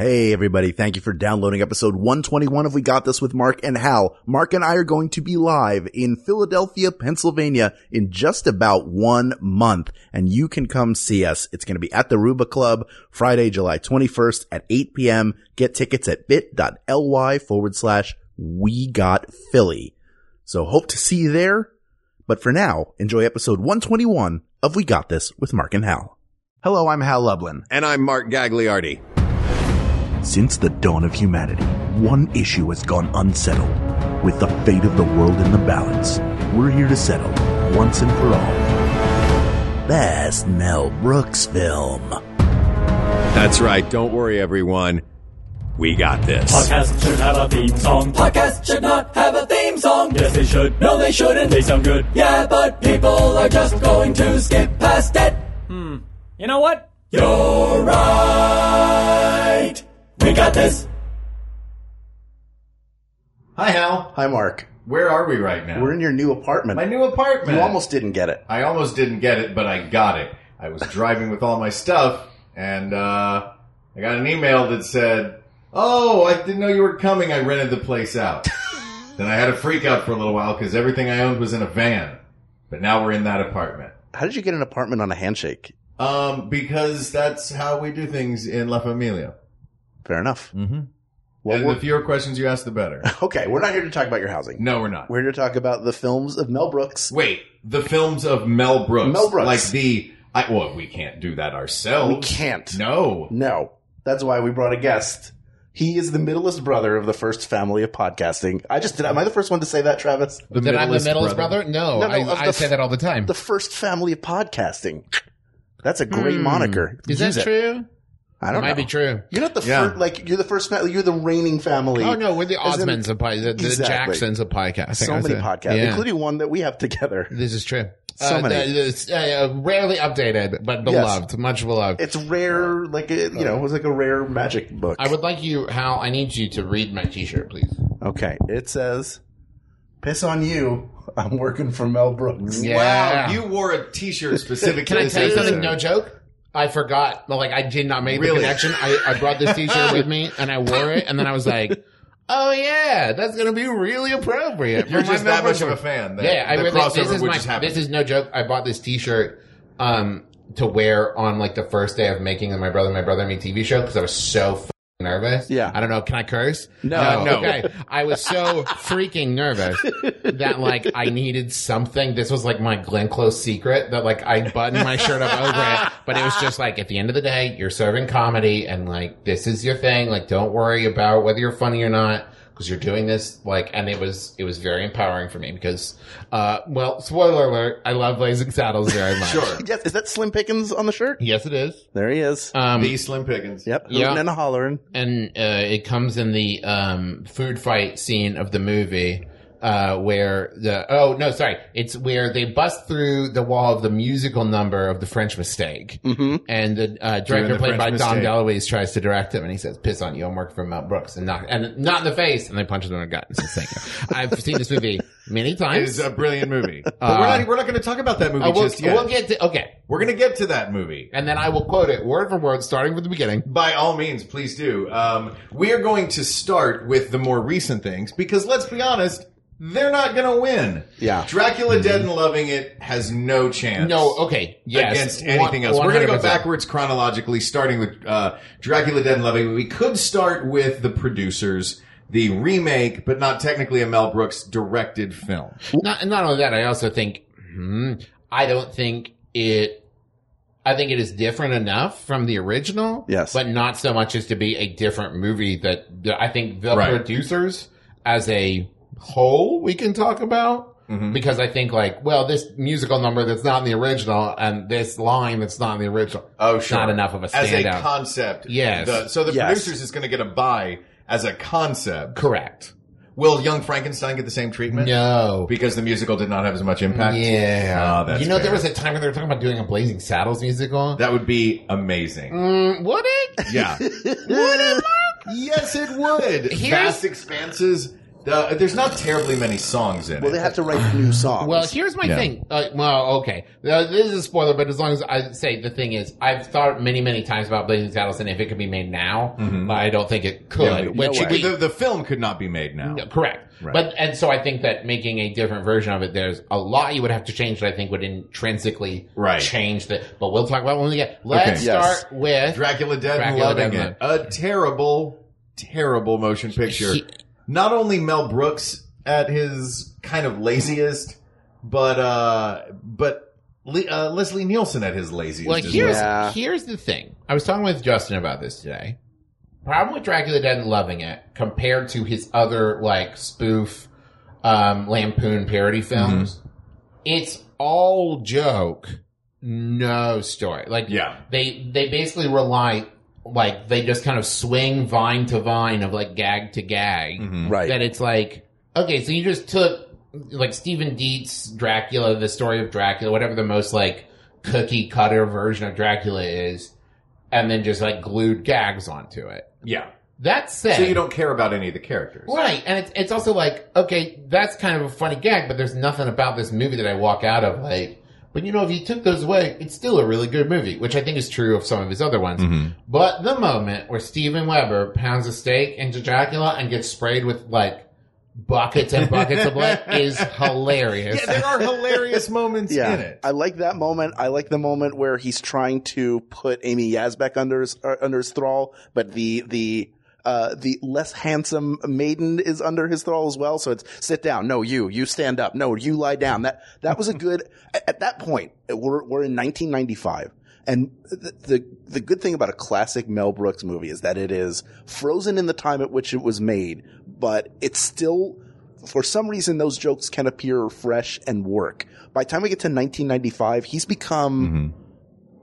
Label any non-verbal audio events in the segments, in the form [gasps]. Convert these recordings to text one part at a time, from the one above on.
Hey everybody, thank you for downloading episode 121 of We Got This with Mark and Hal. Mark and I are going to be live in Philadelphia, Pennsylvania in just about one month and you can come see us. It's going to be at the Ruba Club Friday, July 21st at 8 p.m. Get tickets at bit.ly forward slash we got Philly. So hope to see you there. But for now, enjoy episode 121 of We Got This with Mark and Hal. Hello, I'm Hal Lublin. And I'm Mark Gagliardi. Since the dawn of humanity, one issue has gone unsettled. With the fate of the world in the balance, we're here to settle, once and for all. Best Mel Brooks film. That's right. Don't worry, everyone. We got this. Podcast should have a theme song. Podcast should not have a theme song. Yes, they should. No, they shouldn't. They sound good. Yeah, but people are just going to skip past it. Hmm. You know what? You're right. We got this. Hi, Hal. Hi, Mark. Where are we right now? We're in your new apartment. my new apartment. you almost didn't get it. I almost didn't get it, but I got it. I was driving with all my stuff, and uh, I got an email that said, "Oh, I didn't know you were coming. I rented the place out." [laughs] then I had a freak out for a little while because everything I owned was in a van. But now we're in that apartment. How did you get an apartment on a handshake? Um, because that's how we do things in La Familia. Fair enough. Mm-hmm. Well, and the fewer questions you ask, the better. [laughs] okay, we're not here to talk about your housing. No, we're not. We're here to talk about the films of Mel Brooks. Wait, the films of Mel Brooks. Mel Brooks. Like the, I, well, we can't do that ourselves. We can't. No. No. That's why we brought a guest. He is the middlest brother of the first family of podcasting. I just did. Am I the first one to say that, Travis? The That I'm the middleest middleest brother? No, No, no, I, I the say that all the time. The first family of podcasting. That's a great moniker. Hmm. Is Use that it. true? I don't know. Might know. be true. You're not the Yeah. first, like you're the first. fa- You're the reigning family. Oh no, we're the Osmonds of podcast, the, the Exactly. Jacksons of podcasting. So I many say. podcasts, Yeah. including one that we have together. This is true. So uh, many. the- it's, uh, rarely updated, but beloved, much beloved. It's rare, like a, you know, it was like a rare magic book. I would like you, Hal. I need you to read my T-shirt, please. okay, it says, "Piss on you." I'm working for Mel Brooks. Yeah. Wow, you wore a T-shirt specific Can I tell you something? No joke. I forgot. Like I did not make Really? the connection. I, I brought this T-shirt with me and I wore it, and then I was like, "Oh yeah, that's gonna be really appropriate." You're my just that much of a fan. That yeah, I the really. This is would my. just happen. This is no joke. I bought this T-shirt um, to wear on like the first day of making the my brother, my brother, and me TV show because I was so f- nervous. Yeah. I don't know. Can I curse? No. No. Okay. I was so freaking nervous that like I needed something. This was like my Glenn Close secret that like I buttoned my shirt up over it, but it was just like at the end of the day, you're serving comedy and like this is your thing. Like don't worry about whether you're funny or not because you're doing this like and it was it was very empowering for me because uh well spoiler alert I love Blazing Saddles very much. Sure. [laughs] Yes, is that Slim Pickens on the shirt? Yes, it is. There he is. Um, the Slim Pickens. yep, yeah. hooting and hollering. and uh, it comes in the um, food fight scene of the movie uh, where the oh no sorry it's where they bust through the wall of the musical number of the French Mistake Mm-hmm. and the uh, director the played by French Dom Mistake. DeLuise tries to direct him and he says piss on you I'm working for Mel Brooks and not and not in the face and they punch him in the gut and says thank you [laughs] I've seen this movie many times It's a brilliant movie. [laughs] but we're not, we're not going to talk about that movie Uh, we'll, just yet. we'll get to okay we're going to get to that movie. and then I will quote it word for word starting with the beginning By all means, please do. Um, we are going to start with the more recent things because let's be honest, they're not going to win. Yeah. Dracula Dead and Loving It has no chance. no okay yes against anything One- else. We're going to go backwards chronologically, starting with uh, Dracula Dead and Loving It. We could start with the producers, the remake, but not technically a Mel Brooks directed film. Not, not only that, I also think, hmm, I don't think it, I think it is different enough from the original. Yes. But not so much as to be a different movie that, that I think the Right. producers as a whole we can talk about. Mm-hmm. Because I think like, well, this musical number that's not in the original and this line that's not in the original. Oh, sure. Not enough of a As a standout. concept. Yes. The- so the Yes. producers is going to get a buy as a concept. Correct. Will Young Frankenstein get the same treatment? No. Because the musical did not have as much impact? Yeah. Oh, that's you know, there was a time when they were talking about doing a Blazing Saddles musical. That would be amazing. Mm, would it? Yeah. [laughs] would it? Yes, it would. Here's- Vast expanses, Uh, there's not terribly many songs in Well, it. Well, they have to write new songs. Well, here's my Yeah. thing. Uh, well, okay. Uh, this is a spoiler, but as long as I say the thing is, I've thought many, many times about Blazing Saddles and if it could be made now, but I don't think it could. Yeah, which no we- the, the film could not be made now. No, correct. Right. But and so I think that making a different version of it, there's a lot you would have to change that I think would intrinsically Right. change the. But we'll talk about when we get. Let's Okay. Yes. start with Dracula Dead and Dracula loving Dead it. A terrible, terrible motion picture. He- Not only Mel Brooks at his kind of laziest, but uh, but Le- uh, Leslie Nielsen at his laziest. Well, as here's Yeah. here's the thing. I was talking with Justin about this today. Problem with Dracula Dead and loving it compared to his other like spoof um, lampoon parody films, Mm-hmm. it's all joke, no story. Like Yeah. they they basically rely like they just kind of swing vine to vine of like gag to gag. Mhm. right. That it's like okay, so you just took like Stephen Dietz Dracula, the story of Dracula, whatever the most like cookie cutter version of Dracula is, and then just like glued gags onto it. Yeah. That said, So you don't care about any of the characters. Right, and it's it's also like okay, that's kind of a funny gag, but there's nothing about this movie that I walk out of like. But you know, if you took those away, it's still a really good movie, which I think is true of some of his other ones. Mm-hmm. But the moment where Steven Weber pounds a stake into Dracula and gets sprayed with like buckets and buckets of blood [laughs] is hilarious. Yeah, there are hilarious moments yeah, in it. I like that moment. I like the moment where he's trying to put Amy Yasbeck under his uh, under his thrall, but the the uh, the less handsome maiden is under his thrall as well. So it's sit down. No, you, you stand up. No, you lie down. That, that was a [laughs] good, at, at that point, we're, we're in 1995. And the, the, the good thing about a classic Mel Brooks movie is that it is frozen in the time at which it was made, but it's still, for some reason, those jokes can appear fresh and work. By the time we get to 1995, he's become,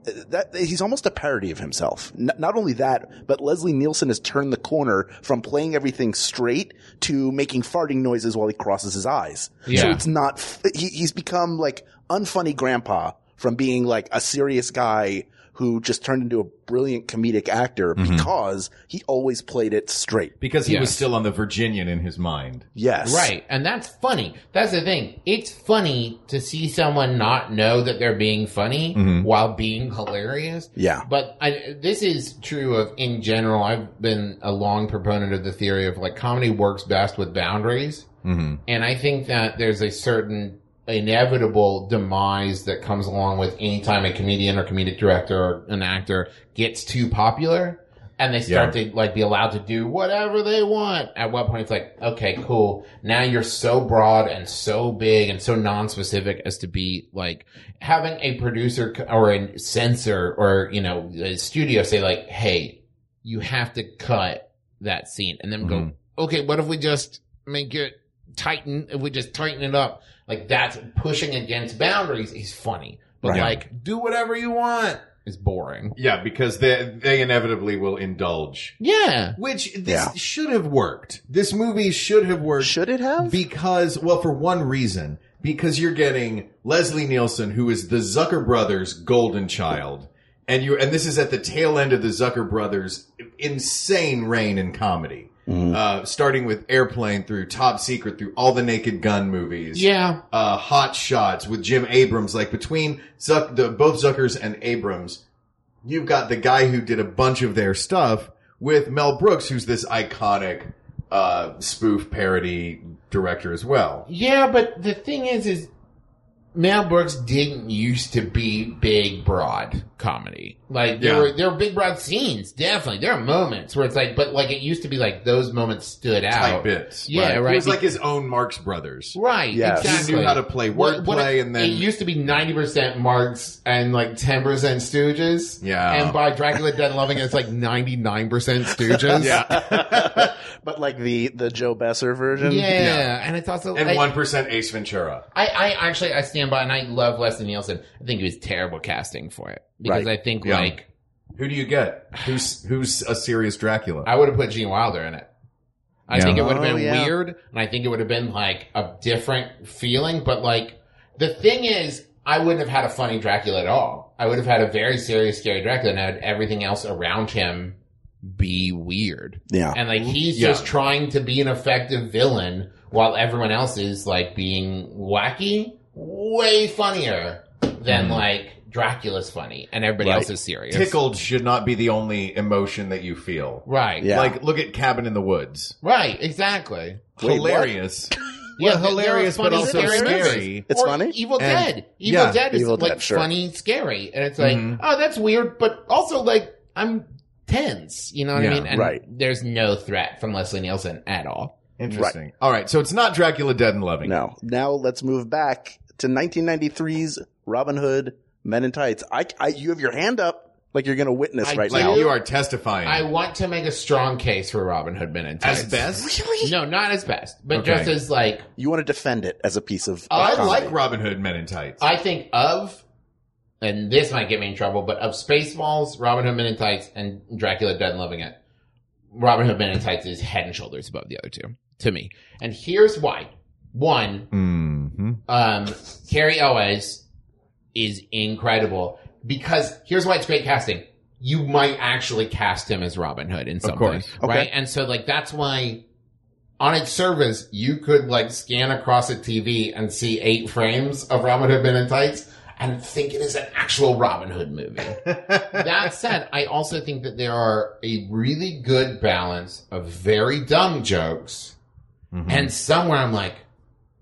that he's almost a parody of himself. N- not only that, but Leslie Nielsen has turned the corner from playing everything straight to making farting noises while he crosses his eyes. So Yeah. it's not. f- He, he's become like unfunny grandpa from being like a serious guy who just turned into a brilliant comedic actor because he always played it straight. Because he was still on the Virginian in his mind. Yes, Right, and that's funny. That's the thing. It's funny to see someone not know that they're being funny while being hilarious. Yeah. But I, this is true of in general. I've been a long proponent of the theory of like comedy works best with boundaries, Mm-hmm. and I think that there's a certain inevitable demise that comes along with any time a comedian or comedic director or an actor gets too popular and they start to like be allowed to do whatever they want. At what point it's like, okay, cool. Now you're so broad and so big and so non-specific as to be like having a producer or a censor or, you know, a studio say like, Hey, you have to cut that scene and then go, mm-hmm. okay, what if we just make it tighten? If we just tighten it up, like that's pushing against boundaries is funny, but Right. like do whatever you want is boring. Yeah, because they they inevitably will indulge. Yeah. Which this Yeah. should have worked. This movie should have worked. Should it have? Because, well, for one reason, because you're getting Leslie Nielsen, who is the Zucker brothers' golden child. And you, and this is at the tail end of the Zucker brothers' insane reign in comedy. Uh, starting with Airplane through Top Secret through all the Naked Gun movies. Yeah. Uh, Hot Shots with Jim Abrahams, like between Zuck, the, both Zuckers and Abrahams, you've got the guy who did a bunch of their stuff with Mel Brooks, who's this iconic uh, spoof parody director as well. Yeah, but the thing is, is Mel Brooks didn't used to be big, broad comedy. Like there Yeah. were there were big, broad scenes. Definitely, there are moments where it's like, but like it used to be like those moments stood Type out. bits. Yeah, It right. It was like his own Marx Brothers. Right, Yes. He knew how to play What- what wordplay and then- it used to be ninety percent Marx and like ten percent Stooges. Yeah. and by Dracula Dead and Loving, It, it's like ninety nine percent Stooges. Yeah. [laughs] but like the the Joe Besser version. yeah, and it's also and I- one percent Ace Ventura. I, I actually I stand by and I love Leslie Nielsen. I think he was terrible casting for it because Right. I think Yeah. like Who do you get? Who's who's a serious Dracula? I would have put Gene Wilder in it. I Yeah. think it would have Oh, been yeah. weird, and I think it would have been like a different feeling. But like the thing is, I wouldn't have had a funny Dracula at all. I would have had a very serious, scary Dracula, and had everything else around him be weird. Yeah. And like he's Yeah. just trying to be an effective villain while everyone else is like being wacky, way funnier than like Dracula's funny and everybody Right. else is serious. Tickled should not be the only emotion that you feel. Right. Yeah. Like, look at Cabin in the Woods. Right, exactly. Wait, hilarious. [laughs] Yeah, Well, hilarious, but also scary scary. It's Or funny? Evil And- Dead. Evil yeah, Dead is Evil like Dead, sure. funny, scary, and it's like, Mhm. oh, that's weird, but also like I'm tense. You know what Yeah, I mean? And right. There's no threat from Leslie Nielsen at all. Interesting. All right, so it's not Dracula Dead and Loving. No. Now let's move back to 1993's Robin Hood Men in Tights. I, I, you have your hand up like you're going to witness I right Like now. you are testifying. I want to make a strong case for Robin Hood Men in Tights. as best. Really? No, not as best, but Okay. just as like You want to defend it as a piece of. I I comedy. like Robin Hood Men in Tights. I think of, and this might get me in trouble, but of Spaceballs, Robin Hood Men in Tights, and Dracula Dead and Loving It, Robin Hood Men in Tights is head and shoulders above the other two to me. And here's why. One, mm-hmm. um, Cary Elwes is incredible because here's why it's great casting. You might actually cast him as Robin Hood in something, course. right? And so like that's why on its service you could like scan across a TV and see eight frames of Robin Hood Men in Tights and think it is an actual Robin Hood movie. [laughs] that said, I also think that there are a really good balance of very dumb jokes Mm-hmm. and somewhere I'm like,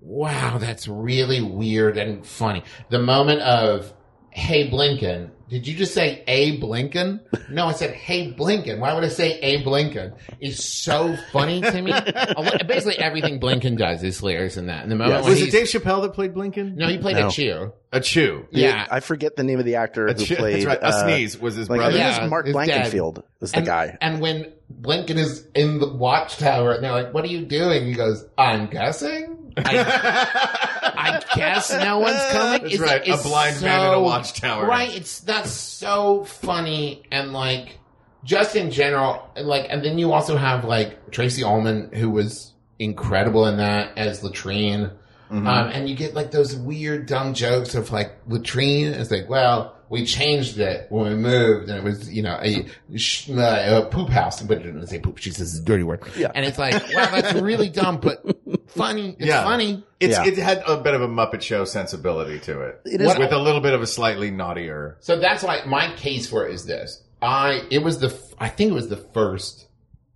wow, that's really weird and funny. The moment of, hey, Blinkin, did you just say a Blinkin? No, I said, hey, Blinkin. Why would I say a Blinkin? It's so funny to me. [laughs] Basically, everything Blinkin does is hilarious in that. And the moment when Was it Dave Chappelle that played Blinkin? No, he played No. Ahchoo. A chew. Yeah. I forget the name of the actor A who chew. played. That's right. A uh, sneeze was his Like, I brother. think Yeah, it was Mark his. Blankfield was the and, guy. And when Blinkin is in the watchtower and they're like, what are you doing? He goes, I'm guessing. I, I guess no one's coming. That's It's- right, a it's blind man in a watchtower. Right. It's that's so funny and like just in general, and, like, and then you also have like Tracey Ullman, who was incredible in that as Latrine. Mm-hmm. Um, and you get like those weird dumb jokes of like Latrine. It's like, well, we changed it when we moved and it was, you know, a, uh, a poop house, but it didn't say poop. She says a dirty word. Yeah. And it's like, wow, that's really dumb, but funny. It's Yeah. funny. It's, Yeah. It had a bit of a Muppet Show sensibility to it. It is- With a little bit of a slightly naughtier. So that's why my case for it is this. I, it was the, f- I think it was the first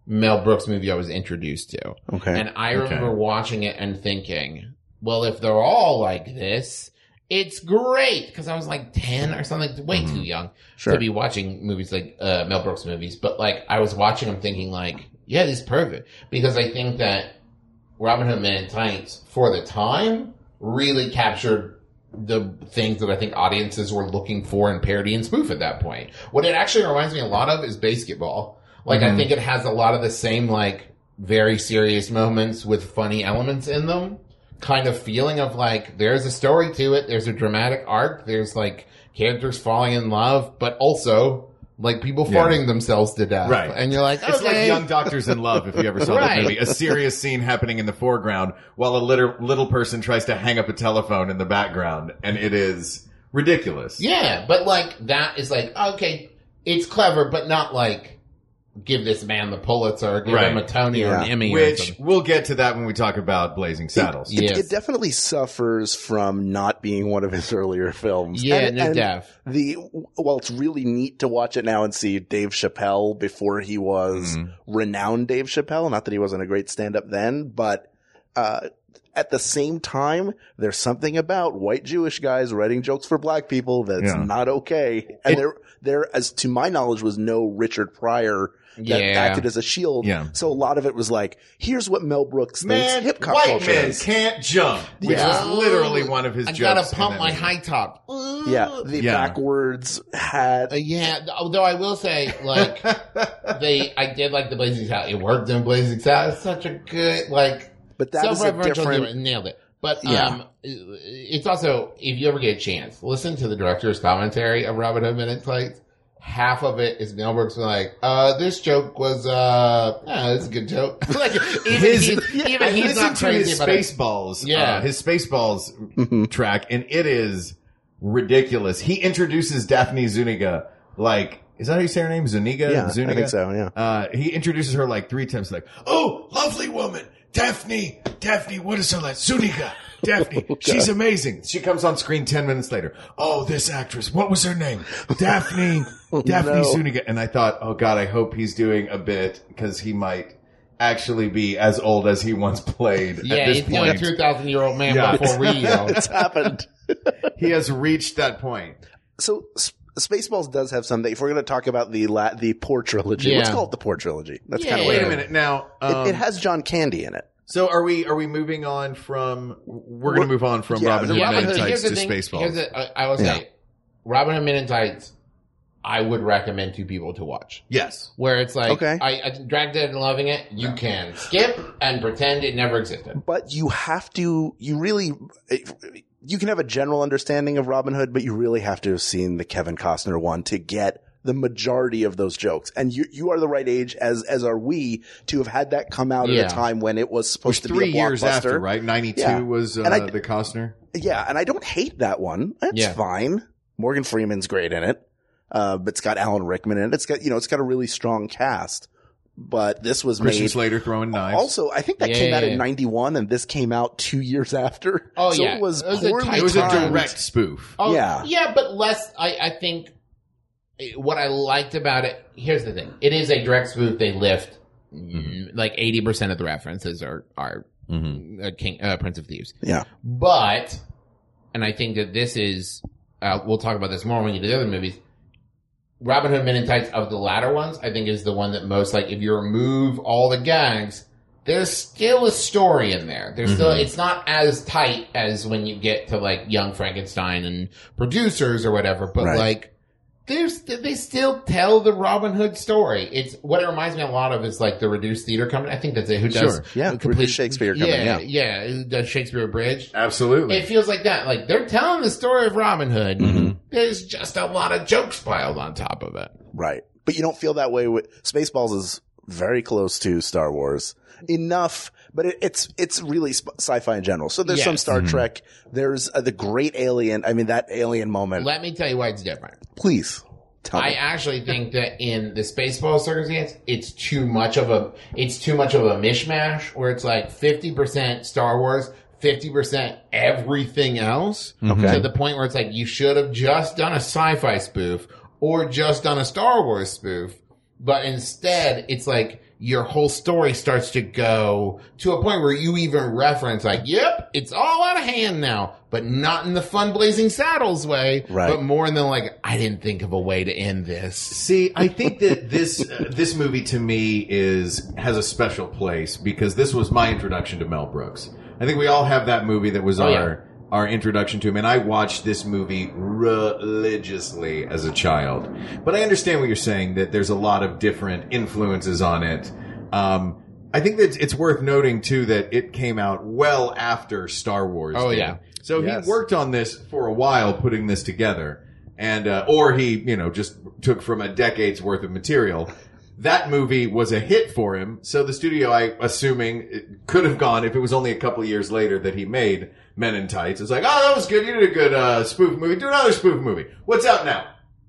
Mel Brooks movie I was introduced to. Okay. And I remember watching it and thinking, well, if they're all like this, it's great. Cause I was like 10 or something, way too young Sure. to be watching movies like, uh, Mel Brooks movies. But like, I was watching them thinking like, yeah, this is perfect. Because I think that Robin Hood Men in Tights for the time really captured the things that I think audiences were looking for in parody and spoof at that point. What it actually reminds me a lot of is basketball. Like I think it has a lot of the same like very serious moments with funny elements in them. Kind of feeling of like there's a story to it, there's a dramatic arc, there's like characters falling in love, but also like people Yeah. farting themselves to death. Right. And you're like, It's like. Young Doctors in Love, if you ever saw Right. that movie. A serious scene happening in the foreground while a little, little person tries to hang up a telephone in the background. And it is ridiculous. Yeah, but like that is like okay, it's clever, but not like give this man the Pulitzer, or give Right. him a Tony or Yeah. an Emmy, or Which something. we'll get to that when we talk about Blazing Saddles. Yeah. It, Yes. it definitely suffers from not being one of his [laughs] earlier films. Yeah, And- no and def. The well, it's really neat to watch it now and see Dave Chappelle before he was Mhm. renowned Dave Chappelle. Not that he wasn't a great stand-up then, but uh, at the same time, there's something about white Jewish guys writing jokes for black people that's Yeah. not okay. And It- there, there, as to my knowledge, was no Richard Pryor that Yeah. acted as a shield. Yeah. So a lot of it was like, here's what Mel Brooks thinks hip hop white culture men is. can't jump, which Yeah. was literally one of his I jokes. gotta pump my movie. high top. Yeah, the Yeah. backwards hat. Uh, yeah, although I will say, like, [laughs] they, I did like the Blazing Saddles. It worked in Blazing Saddles. It's such a good, like, But that is a different. humor. Nailed it. But Yeah. um, it's also if you ever get a chance, listen to the director's commentary of Robin Hood Men in Tights. Half of it is Mel Brooks like, uh, this joke was, uh, yeah, it's a good joke. [laughs] like, even His, he's, even he's listened not to crazy his about it. Spaceballs, Yeah. uh, his Spaceballs track, and it is ridiculous. He introduces Daphne Zuniga like Is that how you say her name? Zuniga? Yeah, Zuniga? I think so. Yeah. Uh, he introduces her like three times, like, "Oh, lovely woman, Daphne, Daphne. What is her last? Zuniga, Daphne. [laughs] She's amazing." She comes on screen ten minutes later. Oh, this actress. What was her name? Daphne, [laughs] Daphne no. Zuniga. And I thought, oh God, I hope he's doing a bit because he might actually be as old as he once played. Yeah, at this he's killing a point, 2,000 year old man Yeah. before Rio. it's happened. he has reached that point. So S- Spaceballs does have something. If we're going to talk about the la- the poor trilogy, let's call it the poor trilogy. That's Yeah, kind of Wait a minute now. It, Um, it has John Candy in it. so are we? Are we moving on from? We're going to move on from Yeah, Robin the Hood Robin Men Hood- in here's Tights the to thing. Here's Spaceballs. the, I, I will say, Yeah. Robin Hood Men in Tights, I would recommend to people to watch. Yes. Where it's like, Okay. I, I Drag Dead and loving it, you can skip and pretend it never existed. But you have to, you really, you can have a general understanding of Robin Hood, but you really have to have seen the Kevin Costner one to get the majority of those jokes. And you, you are the right age, as, as are we, to have had that come out Yeah. at a time when it was It was supposed to be three a years blockbuster. after, right? Ninety two Yeah. was uh, I- the Costner. Yeah, and I don't hate that one. It's Yeah. fine. Morgan Freeman's great in it. Uh, but it's got Alan Rickman in it. It's got, you know, it's got a really strong cast. But this was Christian made. Slater throwing knives. Also, I think that Yeah, came out yeah, in 91 and this came out two years after. Oh, so yeah. it was It was a poorly tight- it was a direct spoof. Oh, Yeah. Yeah, but less, I, I think, eh, what I liked about it, here's the thing. It is a direct spoof. They lift, mm, like 80% of the references are, are Mm-hmm. uh, King, uh, Prince of Thieves. Yeah. But, and I think that this is, uh, we'll talk about this more when you do the other movies. Robin Hood Men in Tights of the latter ones, I think is the one that most like, if you remove all the gags, there's still a story in there. There's mm-hmm. still, it's not as tight as when you get to like Young Frankenstein and producers or whatever, but Right. like, there's, they still tell the Robin Hood story. It's, what it reminds me a lot of is like the reduced theater company. I think that's it. Who does, Sure. Yeah. who Reduced Shakespeare Company, Yeah, yeah. yeah. Who does Shakespeare Bridge. Absolutely. It feels like that. Like they're telling the story of Robin Hood. Mm-hmm. There's just a lot of jokes piled on top of it. Right. But you don't feel that way with Spaceballs is very close to Star Wars. Enough, but it, it's, it's really sci-fi in general. So there's Yes. some Star Trek. There's uh, the great alien. I mean, that alien moment. Let me tell you why it's different. Please tell I me. actually think that in the Spaceball circumstance, it's too much of a it's too much of a mishmash where it's like fifty percent Star Wars, fifty percent everything else. Okay. To the point where it's like you should have just done a sci-fi spoof or just done a Star Wars spoof, but instead it's like your whole story starts to go to a point where you even reference like, yep, it's all out of hand now, but not in the fun blazing saddles way, Right. but more in the like, I didn't think of a way to end this. See, I think that this [laughs] uh, this movie to me is has a special place because this was my introduction to Mel Brooks. I think we all have that movie that was Oh, our yeah. Our introduction to him, and I watched this movie religiously as a child. But I understand what you're saying that there's a lot of different influences on it. Um, I think that it's worth noting too that it came out well after Star Wars. Oh, did. yeah. So Yes. he worked on this for a while, putting this together, and uh, or he, you know, just took from a decade's worth of material. That movie was a hit for him, so the studio, I assuming, it could have gone if it was only a couple of years later that he made Men in Tights. It's like, oh, that was good. You did a good uh, spoof movie. Do another spoof movie. What's out now?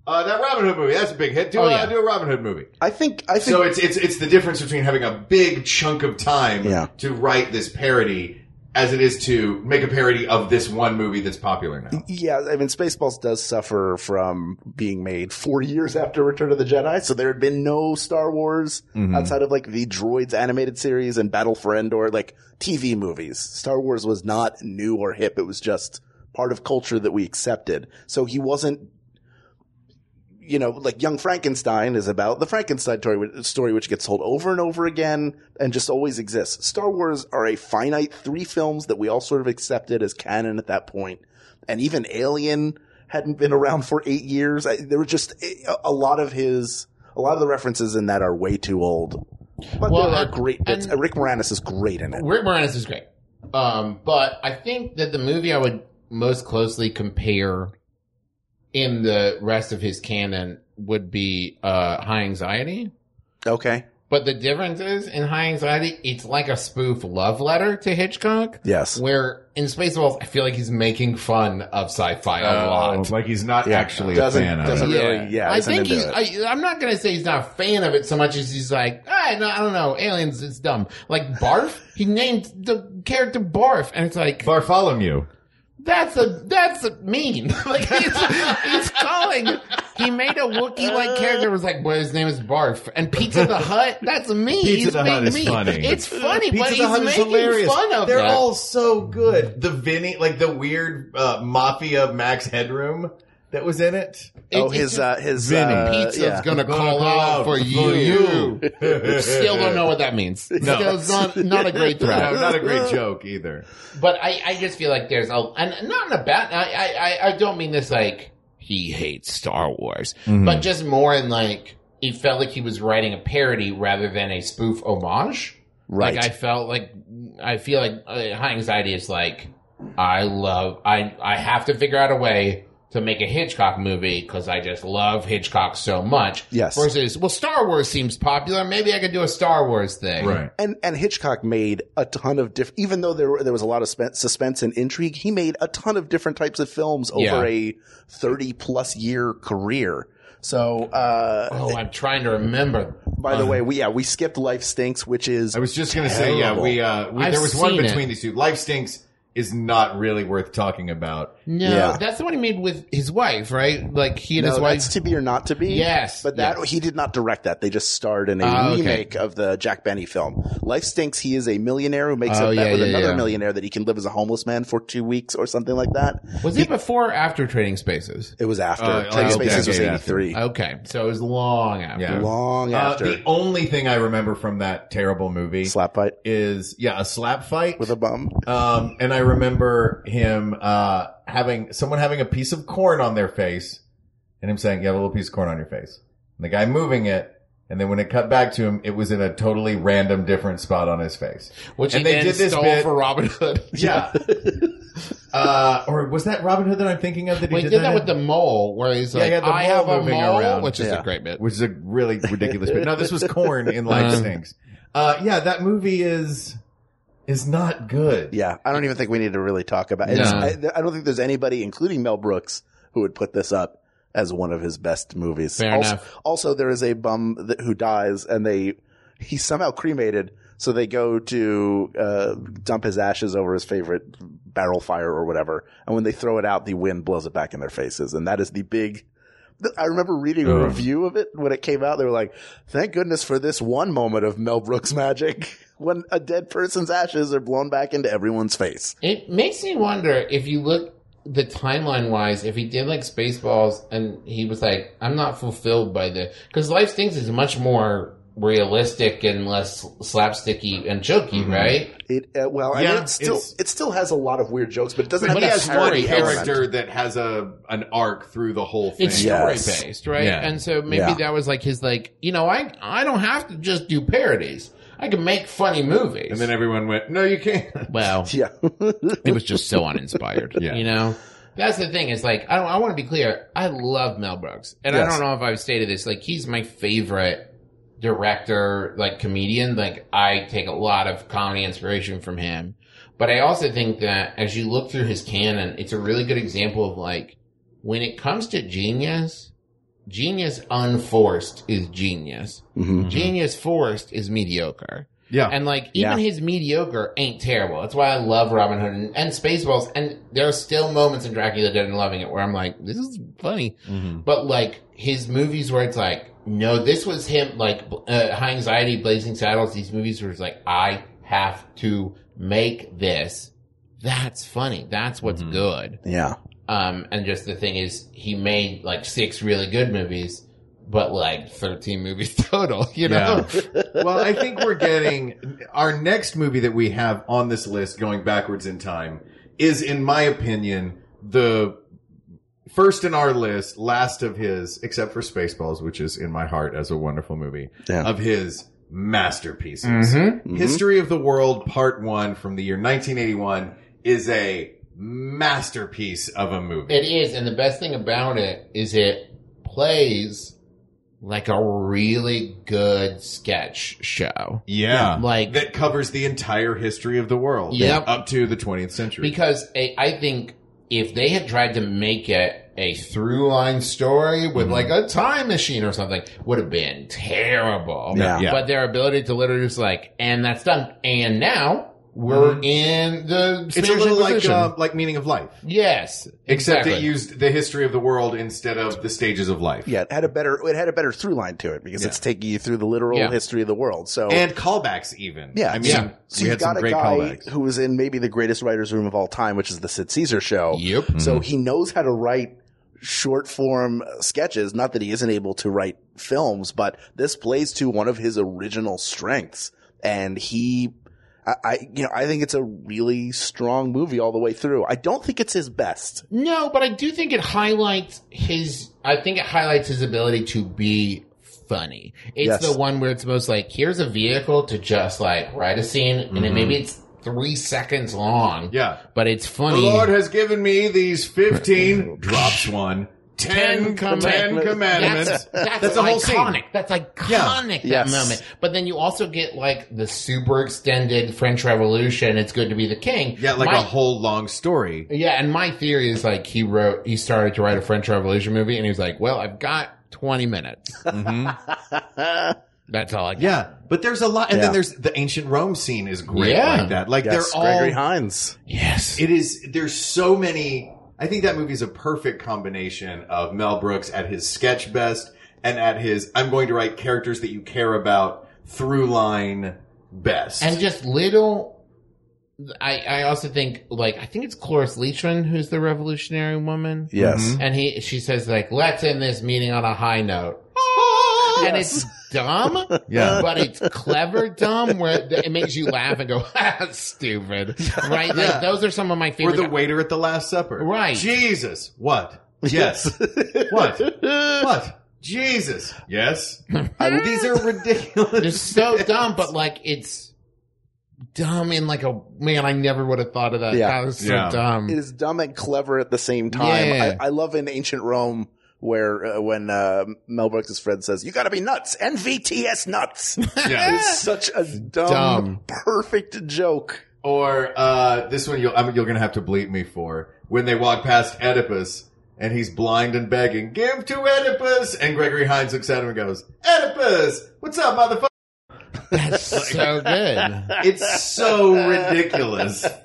Uh, that Robin Hood movie. That's a big hit. Do, Oh, uh, yeah. do a Robin Hood movie. I think, I think, So it's it's it's the difference between having a big chunk of time Yeah. to write this parody as it is to make a parody of this one movie that's popular now. yeah, I mean, Spaceballs does suffer from being made four [laughs] years after Return of the Jedi. So there had been no Star Wars Mm-hmm. outside of like the Droids animated series and Battle for Endor, like TV movies. Star Wars was not new or hip. It was just part of culture that we accepted. So he wasn't, you know, like Young Frankenstein is about the Frankenstein story, story which gets told over and over again and just always exists. Star Wars are a finite three films that we all sort of accepted as canon at that point. And even Alien hadn't been around for eight years. I, there were just a, a lot of his, a lot of the references in that are way too old. But Well, there are and- great bits. and- Rick Moranis is great in it. Rick Moranis is great. Um, but I think that the movie I would most closely compare in the rest of his canon would be uh, High Anxiety. Okay. But the difference is in High Anxiety, it's like a spoof love letter to Hitchcock. Yes. Where in Spaceballs, I feel like he's making fun of sci-fi a Oh, lot. like he's not Yeah. actually Doesn't- a fan of doesn't it. really- yeah, I think into he's. I, I'm not gonna say he's not a fan of it so much as he's like, I, no, I don't know, aliens. It's dumb. Like Barf, he named the character Barf, and it's like Bartholomew. That's a that's a mean. [laughs] like he's, he's calling. He made a Wookiee like character was like, boy, his name is Barf, and Pizza the Hut. That's mean. Pizza he's the Hut is mean. funny. It's funny, Pizza but the he's Hut is making hilarious. fun of They're that. all so good. The Vinny, like the weird uh, mafia Max Headroom that was in it. oh, it's his just- uh, his Vinny. uh, Pizza's yeah. gonna Gonna call call out out for for you. you. [laughs] Still don't know what that means. [laughs] Still it's not not a great [laughs] threat. No, not a great joke either. But I, I just feel like there's a, and not in a bad, I, I, I- I don't mean this like he hates Star Wars, but just more in like, it felt like he was writing a parody rather than a spoof homage. Right. Like I felt like, I feel like uh, High Anxiety is like, I love, I, I have to figure out a way to make a Hitchcock movie because I just love Hitchcock so much. Yes. Versus, well, Star Wars seems popular. Maybe I could do a Star Wars thing. Right. And and Hitchcock made a ton of different. Even though there were- there was a lot of spe- suspense and intrigue, he made a ton of different types of films over Yeah. a thirty plus year career. So, uh, Oh, I'm trying to remember. by the way, we yeah we skipped Life Stinks, which is I was just gonna say, yeah, we, uh, we there was one between it. these two. Life stinks is not really worth talking about. No, Yeah. that's the one he made with his wife, right? Like he and no, his wife. that's to be or not to be. Yes, but that yes. he did not direct that. They just starred in a Ah, okay. remake of the Jack Benny film. Life Stinks. He is a millionaire who makes Oh, a bet yeah, with yeah, another yeah. millionaire that he can live as a homeless man for two weeks or something like that. was it before or after Trading Places? It was after Uh, Trading like a Spaces was decade eighty after. three. Okay, so it was long after. Yeah. Long Uh, after the only thing I remember from that terrible movie slap fight is, yeah, a slap fight. with a bum. Um, and I remember him, uh, having, someone having a piece of corn on their face and him saying, you have a little piece of corn on your face. And the guy moving it. And then when it cut back to him, it was in a totally random different spot on his face. Which And he they did this stole bit- for Robin Hood. [laughs] Yeah. uh, or was that Robin Hood that I'm thinking of that he Well, he did, did that in? with the mole, where he's Yeah, like, he the "I mole have a mole," around. which is Yeah. a great bit. which is a really ridiculous bit. No, this was corn in Life Uh. [laughs] Stinks. Uh, yeah, that movie is, is not good. Yeah, I don't even think we need to really talk about it. No. I, I don't think there's anybody, including Mel Brooks, who would put this up as one of his best movies. Fair also, enough. also, there is a bum that, who dies, and they he's somehow cremated, so they go to uh, dump his ashes over his favorite barrel fire or whatever, and when they throw it out, the wind blows it back in their faces, and that is the big. I remember reading a review of it when it came out. They were like, "Thank goodness for this one moment of Mel Brooks magic." [laughs] When a dead person's ashes are blown back into everyone's face. It makes me wonder if you look the timeline wise, if he did like Spaceballs and he was like, I'm not fulfilled by the, because Life Stinks is much more realistic and less slapsticky and jokey, right? It uh, well, I Yeah, mean, it still it's- it still has a lot of weird jokes, but it doesn't But have he a has parody one element. character that has a an arc through the whole thing. It's story Yes. based, right? Yeah. And so maybe Yeah. that was like his like, you know, I I don't have to just do parodies. I can make funny movies. and then everyone went, "No, you can't." [laughs] well, [laughs] Yeah, [laughs] it was just so uninspired. Yeah. You know? That's the thing is like, I don't, I want to be clear. I love Mel Brooks. And I don't know if I've stated this. Like, he's my favorite director, like comedian. Like, I take a lot of comedy inspiration from him. But I also think that as you look through his canon, it's a really good example of like, when it comes to genius, genius unforced is genius. Mhm. Genius forced is mediocre. Yeah, And like even Yeah. his mediocre ain't terrible. That's why I love Robin Hood and, and Spaceballs. And there are still moments in Dracula Dead and Loving It where I'm like, this is funny. But like his movies where it's like, no, this was him. Like uh, High Anxiety, Blazing Saddles. These movies where it's like, I have to make this. That's funny. That's what's good. yeah, Um, and just the thing is, he made like six really good movies, but like 13 [laughs] movies total, you know? [laughs] well, I think we're getting our next movie that we have on this list going backwards in time is, in my opinion, the first in our list, last of his, except for Spaceballs, which is in my heart as a wonderful movie, Yeah. of his masterpieces. Mhm. History of the World Part 1 from the year 1981 is a masterpiece of a movie. It is, and the best thing about it is it plays like a really good sketch show. Yeah. Like- that covers the entire history of the world. Yep. Up to the 20th century. Because a, I think if they had tried to make it a through line story with Mm-hmm. like a time machine or something, would have been terrible. Yeah. Yeah. But their ability to literally just like, and that's done. And now we're in the Mm-hmm. it's a little like, uh, like meaning of life. yes. Except exactly. it used the history of the world instead of the stages of life. Yeah, it had a better it had a better through line to it because Yeah. it's taking you through the literal Yeah. history of the world. So And callbacks even. yeah, I mean, Yeah. So we you had some got a great guy callbacks. who was in maybe the greatest writers' room of all time, which is the Sid Caesar show. Yep. So he knows how to write short form sketches. Not that he isn't able to write films, but this plays to one of his original strengths. And he, I, I, you know, I think it's a really strong movie all the way through. I don't think it's his best. No, but I do think it highlights his. I think it highlights his ability to be funny. It's Yes. the one where it's most like here's a vehicle to just like write a scene, and then mm-hmm. maybe it's three seconds long. Yeah. but it's funny. The. Lord has given me these 15, [laughs] drops one, 10, Ten ten commandments. That's, that's, the whole scene. iconic. That's iconic. That Yes. moment. But then you also get like the super extended French Revolution. It's good to be the king. Yeah, like My- a whole long story. Yeah, and my theory is like he wrote, he started to write a French Revolution movie, and he was like, "Well, I've got 20 minutes. [laughs] Mm-hmm. That's all I got." Yeah, but there's a lot, and Yeah. then there's the ancient Rome scene is great Yeah. like that. Like Yes, they're all. Gregory. Hines. Yes. It is. There's so many. I think that movie is a perfect combination of Mel Brooks at his sketch best and at his I'm going to write characters that you care about through line best. and just little. I I also think like I think it's Cloris Leachman who's the revolutionary woman. Yes. Mm-hmm. And he she says like let's end this meeting on a high note. And it's dumb, [laughs] Yeah. but it's clever dumb where it makes you laugh and go, [laughs] ah, stupid, [laughs] right? Yeah. Like those are some of my or favorite. the waiter at the Last Supper. Right. Jesus. What? Yes. what? What? Jesus. Yes. These are ridiculous. It's so dumb, but like it's dumb in like a man. I never would have thought of that. Yeah. That was so Yeah. dumb. It is dumb and clever at the same time. Yeah. I, I love in ancient Rome where uh, when uh, Mel Brooks' friend says, "You got to be nuts," NVTS nuts. [laughs] Yeah. it's such a dumb, Dumb. perfect joke. Or uh, this one you'll, I'm, you're going to have to bleep me for. When they walk past Oedipus and he's blind and begging, give to Oedipus! And Gregory Hines looks at him and goes, Oedipus! What's up, motherfucker? That's so good. It's so ridiculous. [laughs]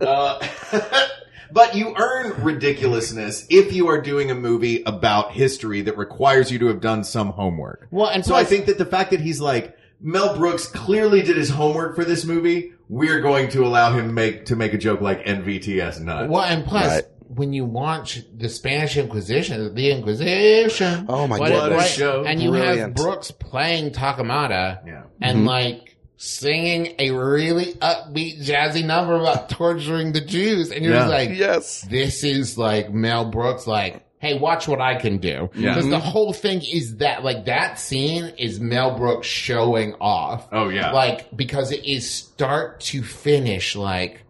Uh, [laughs] but you earn ridiculousness if you are doing a movie about history that requires you to have done some homework. Well, and So I think that the fact that he's like, Mel Brooks clearly did his homework for this movie. We're going to allow him make to make a joke like NVTS nut. Well, and plus, Right. when you watch the Spanish Inquisition, the Inquisition. Oh my what- God. What a right, show. And you have Brooks playing Torquemada Yeah. and mm-hmm. like singing a really upbeat, jazzy number about torturing the Jews. And you're Yeah. just like, Yes. this is like Mel Brooks, like, hey, watch what I can do. Yeah. Because the mm-hmm. whole thing is that, like, that scene is Mel Brooks showing off. Oh yeah. Like, because it is start to finish, like,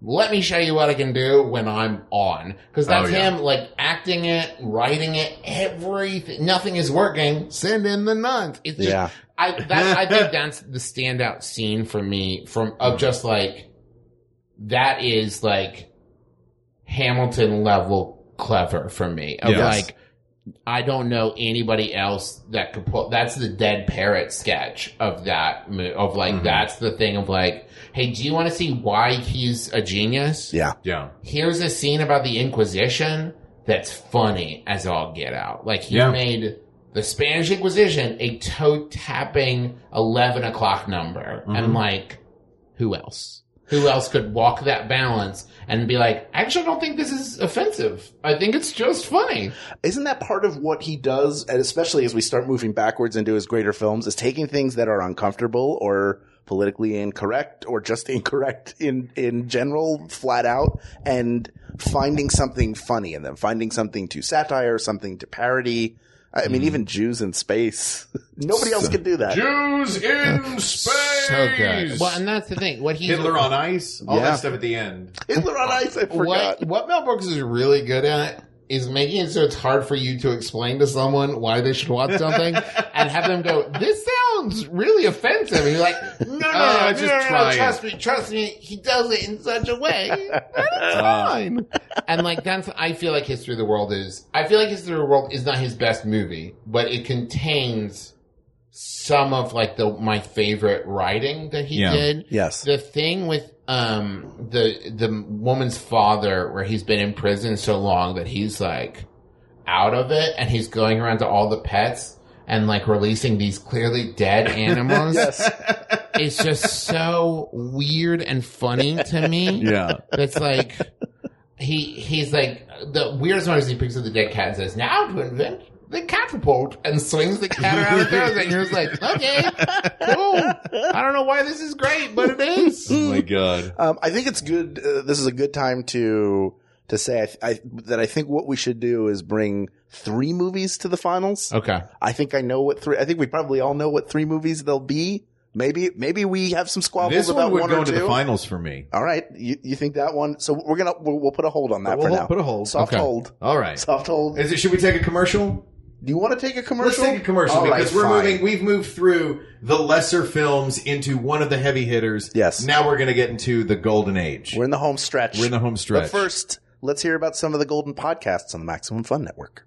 let me show you what I can do when I'm on. Cause that's Oh, yeah. him, like, acting it, writing it, everything. Nothing is working. Send in the nuns. It's just, Yeah. I, that, I think [laughs] that's the standout scene for me from, of just like, that is like Hamilton level clever for me. Of Yes. like, I don't know anybody else that could pull. That's the dead parrot sketch of that. Of like, Mm-hmm. that's the thing of like, hey, do you want to see why he's a genius? Yeah. yeah. Here's a scene about the Inquisition that's funny as all get out. Like he Yeah. made the Spanish Inquisition a toe tapping eleven o'clock number, Mm-hmm. and like, who else? Who else could walk that balance and be like, I actually don't think this is offensive. I think it's just funny. Isn't that part of what he does, and especially as we start moving backwards into his greater films, is taking things that are uncomfortable or politically incorrect or just [laughs] incorrect in, in general, flat out, and finding something funny in them, finding something to satire, something to parody. I Mm. mean, even Jews in space. [laughs] Nobody else can do that. Jews in space. [laughs] So good. Well, and that's the thing. What he Hitler on ice. All Yeah. that stuff at the end. Hitler on Ice, I forgot. what what Mel Brooks is really good at is making it so it's hard for you to explain to someone why they should watch something [laughs] and have them go, this sounds really offensive. And you're like, no, [laughs] no, Oh, no, just no, no, no, try trust me, trust me. He does it in such a way. [laughs] that is uh, fine. And like, that's, I feel like History of the World is, I feel like History of the World is not his best movie, but it contains some of like the, my favorite writing that he Yeah. did Yes. the thing with um the the woman's father where he's been in prison so long that he's like out of it and he's going around to all the pets and like releasing these clearly dead [laughs] animals Yes. it's just so weird and funny to me Yeah. it's like he he's like the weirdest one is he picks up the dead cat and says now to invent the catapult and swings the cat around and throws and you're just like okay cool I don't know why this is great but it is Oh my god. Um, I think it's good. Uh, this is a good time to to say I, th- I, that I think what we should do is bring three movies to the finals. okay I think I know what three. I think we probably all know what three movies they'll be. Maybe maybe we have some squabbles This about one would one go or into two. the finals for me. All right, you, you think that one? So we're gonna we'll, we'll put a hold on that We'll for hold- now. put a hold. Soft Okay. hold. All right. Soft hold. Is it? Should we take a commercial? Do you want to take a commercial? Let's take a commercial All right, because we're fine. moving. We've moved through the lesser films into one of the heavy hitters. Yes. Now we're going to get into the golden age. We're in the home stretch. We're in the home stretch. But first, let's hear about some of the golden podcasts on the Maximum Fun Network.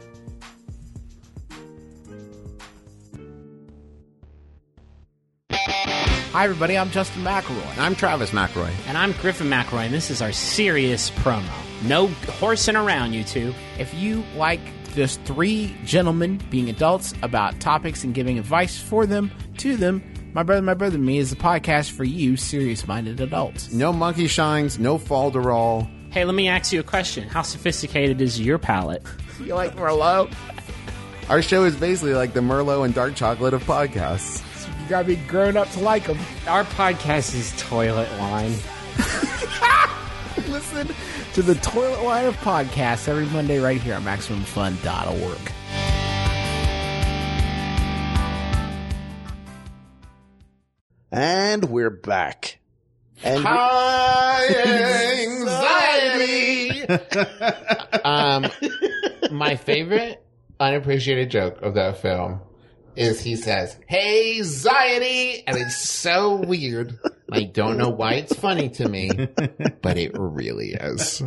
Hi, everybody. I'm Justin McElroy. I'm Travis McElroy. And I'm Griffin McElroy, and this is our serious promo. No horsing around, you two. If you like just three gentlemen being adults about topics and giving advice for them, to them, My Brother, My Brother, Me is the podcast for you, serious minded adults. No monkey shines, no falderall. Hey, let me ask you a question. How sophisticated is your palate? You like Merlot? Our show is basically like the Merlot and dark chocolate of podcasts. You gotta be grown up to like them. Our podcast is Toilet Line. [laughs] Listen to the Toilet Line of podcasts every Monday right here at MaximumFun.org. And we're back. And High [laughs] anxiety. [laughs] um, my favorite unappreciated joke of that film is he says, "Hey, anxiety," and it's so weird. I don't know why it's funny to me, [laughs] but it really is.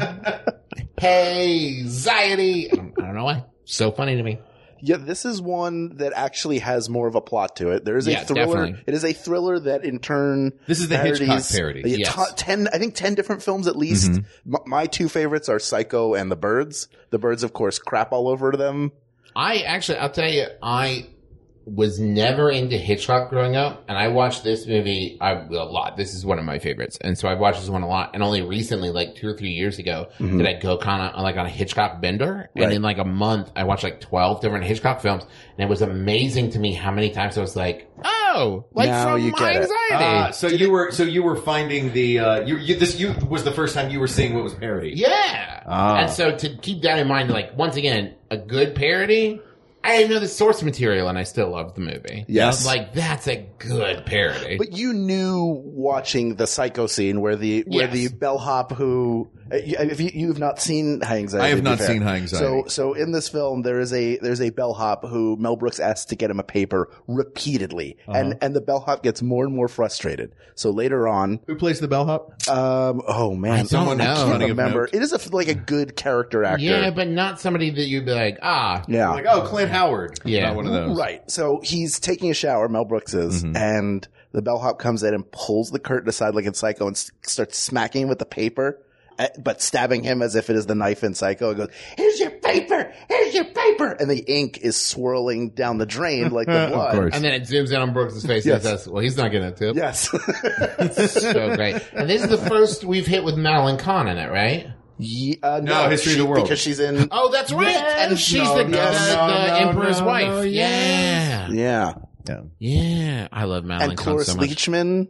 Hey, anxiety. I don't, know why. So funny to me. yeah, this is one that actually has more of a plot to it. There is a Yeah, thriller. definitely. It is a thriller that in turn This is the Hitchcock parodies- parody. Yeah, Yes. to- ten, I think ten different films at least. Mm-hmm. M- my two favorites are Psycho and The Birds. The Birds, of course, crap all over them. I actually, I'll tell you, I was never into Hitchcock growing up, and I watched this movie I, a lot. This is one of my favorites, and so I watched this one a lot. And only recently, like two or three years ago, did I go kind of like on a Hitchcock bender. And in like a month, I watched like twelve different Hitchcock films, and it was amazing to me how many times I was like, "Oh, like Now from you my get anxiety." Ah, so you were so you were finding the uh, you, you this you was the first time you were seeing what was parody. Yeah. Ah. And so to keep that in mind, like once again, a good parody. I didn't know the source material, and I still loved the movie. Yes. like that's a good parody. But you knew watching the Psycho scene where the where Yes. the bellhop who uh, if you, you have not seen High Anxiety, I have not fair. seen High Anxiety. So so in this film there is a there's a bellhop who Mel Brooks asks to get him a paper repeatedly, Uh-huh. and and the bellhop gets more and more frustrated. So later on, Who plays the bellhop? um, oh man, I don't Someone- know. I can't Running remember. It is a, like a good character actor. yeah, but not somebody that you'd be like, ah, yeah. Like oh, Clint Howard. Yeah. not one of those. Right. So he's taking a shower, Mel Brooks is, Mm-hmm. and the bellhop comes in and pulls the curtain aside like in Psycho and s- starts smacking him with the paper, uh, but stabbing him as if it is the knife in Psycho. And goes, here's your paper! Here's your paper! And the ink is swirling down the drain like the [laughs] Of blood. course. and then it zooms in on Brooks' face Yes. and says, "Well, he's not getting a tip." Yes. [laughs] It's so great. And this is the first we've hit with Madeline Kahn in it, right? Ye- uh, No, History of the World. because she's in. Oh, that's right. Yes. and she's No, the, no, the, no, the no, emperor's no, wife. no, yeah. Yeah, Yeah. Yeah. I love Madeline and Kahn Cloris so much. Leachman.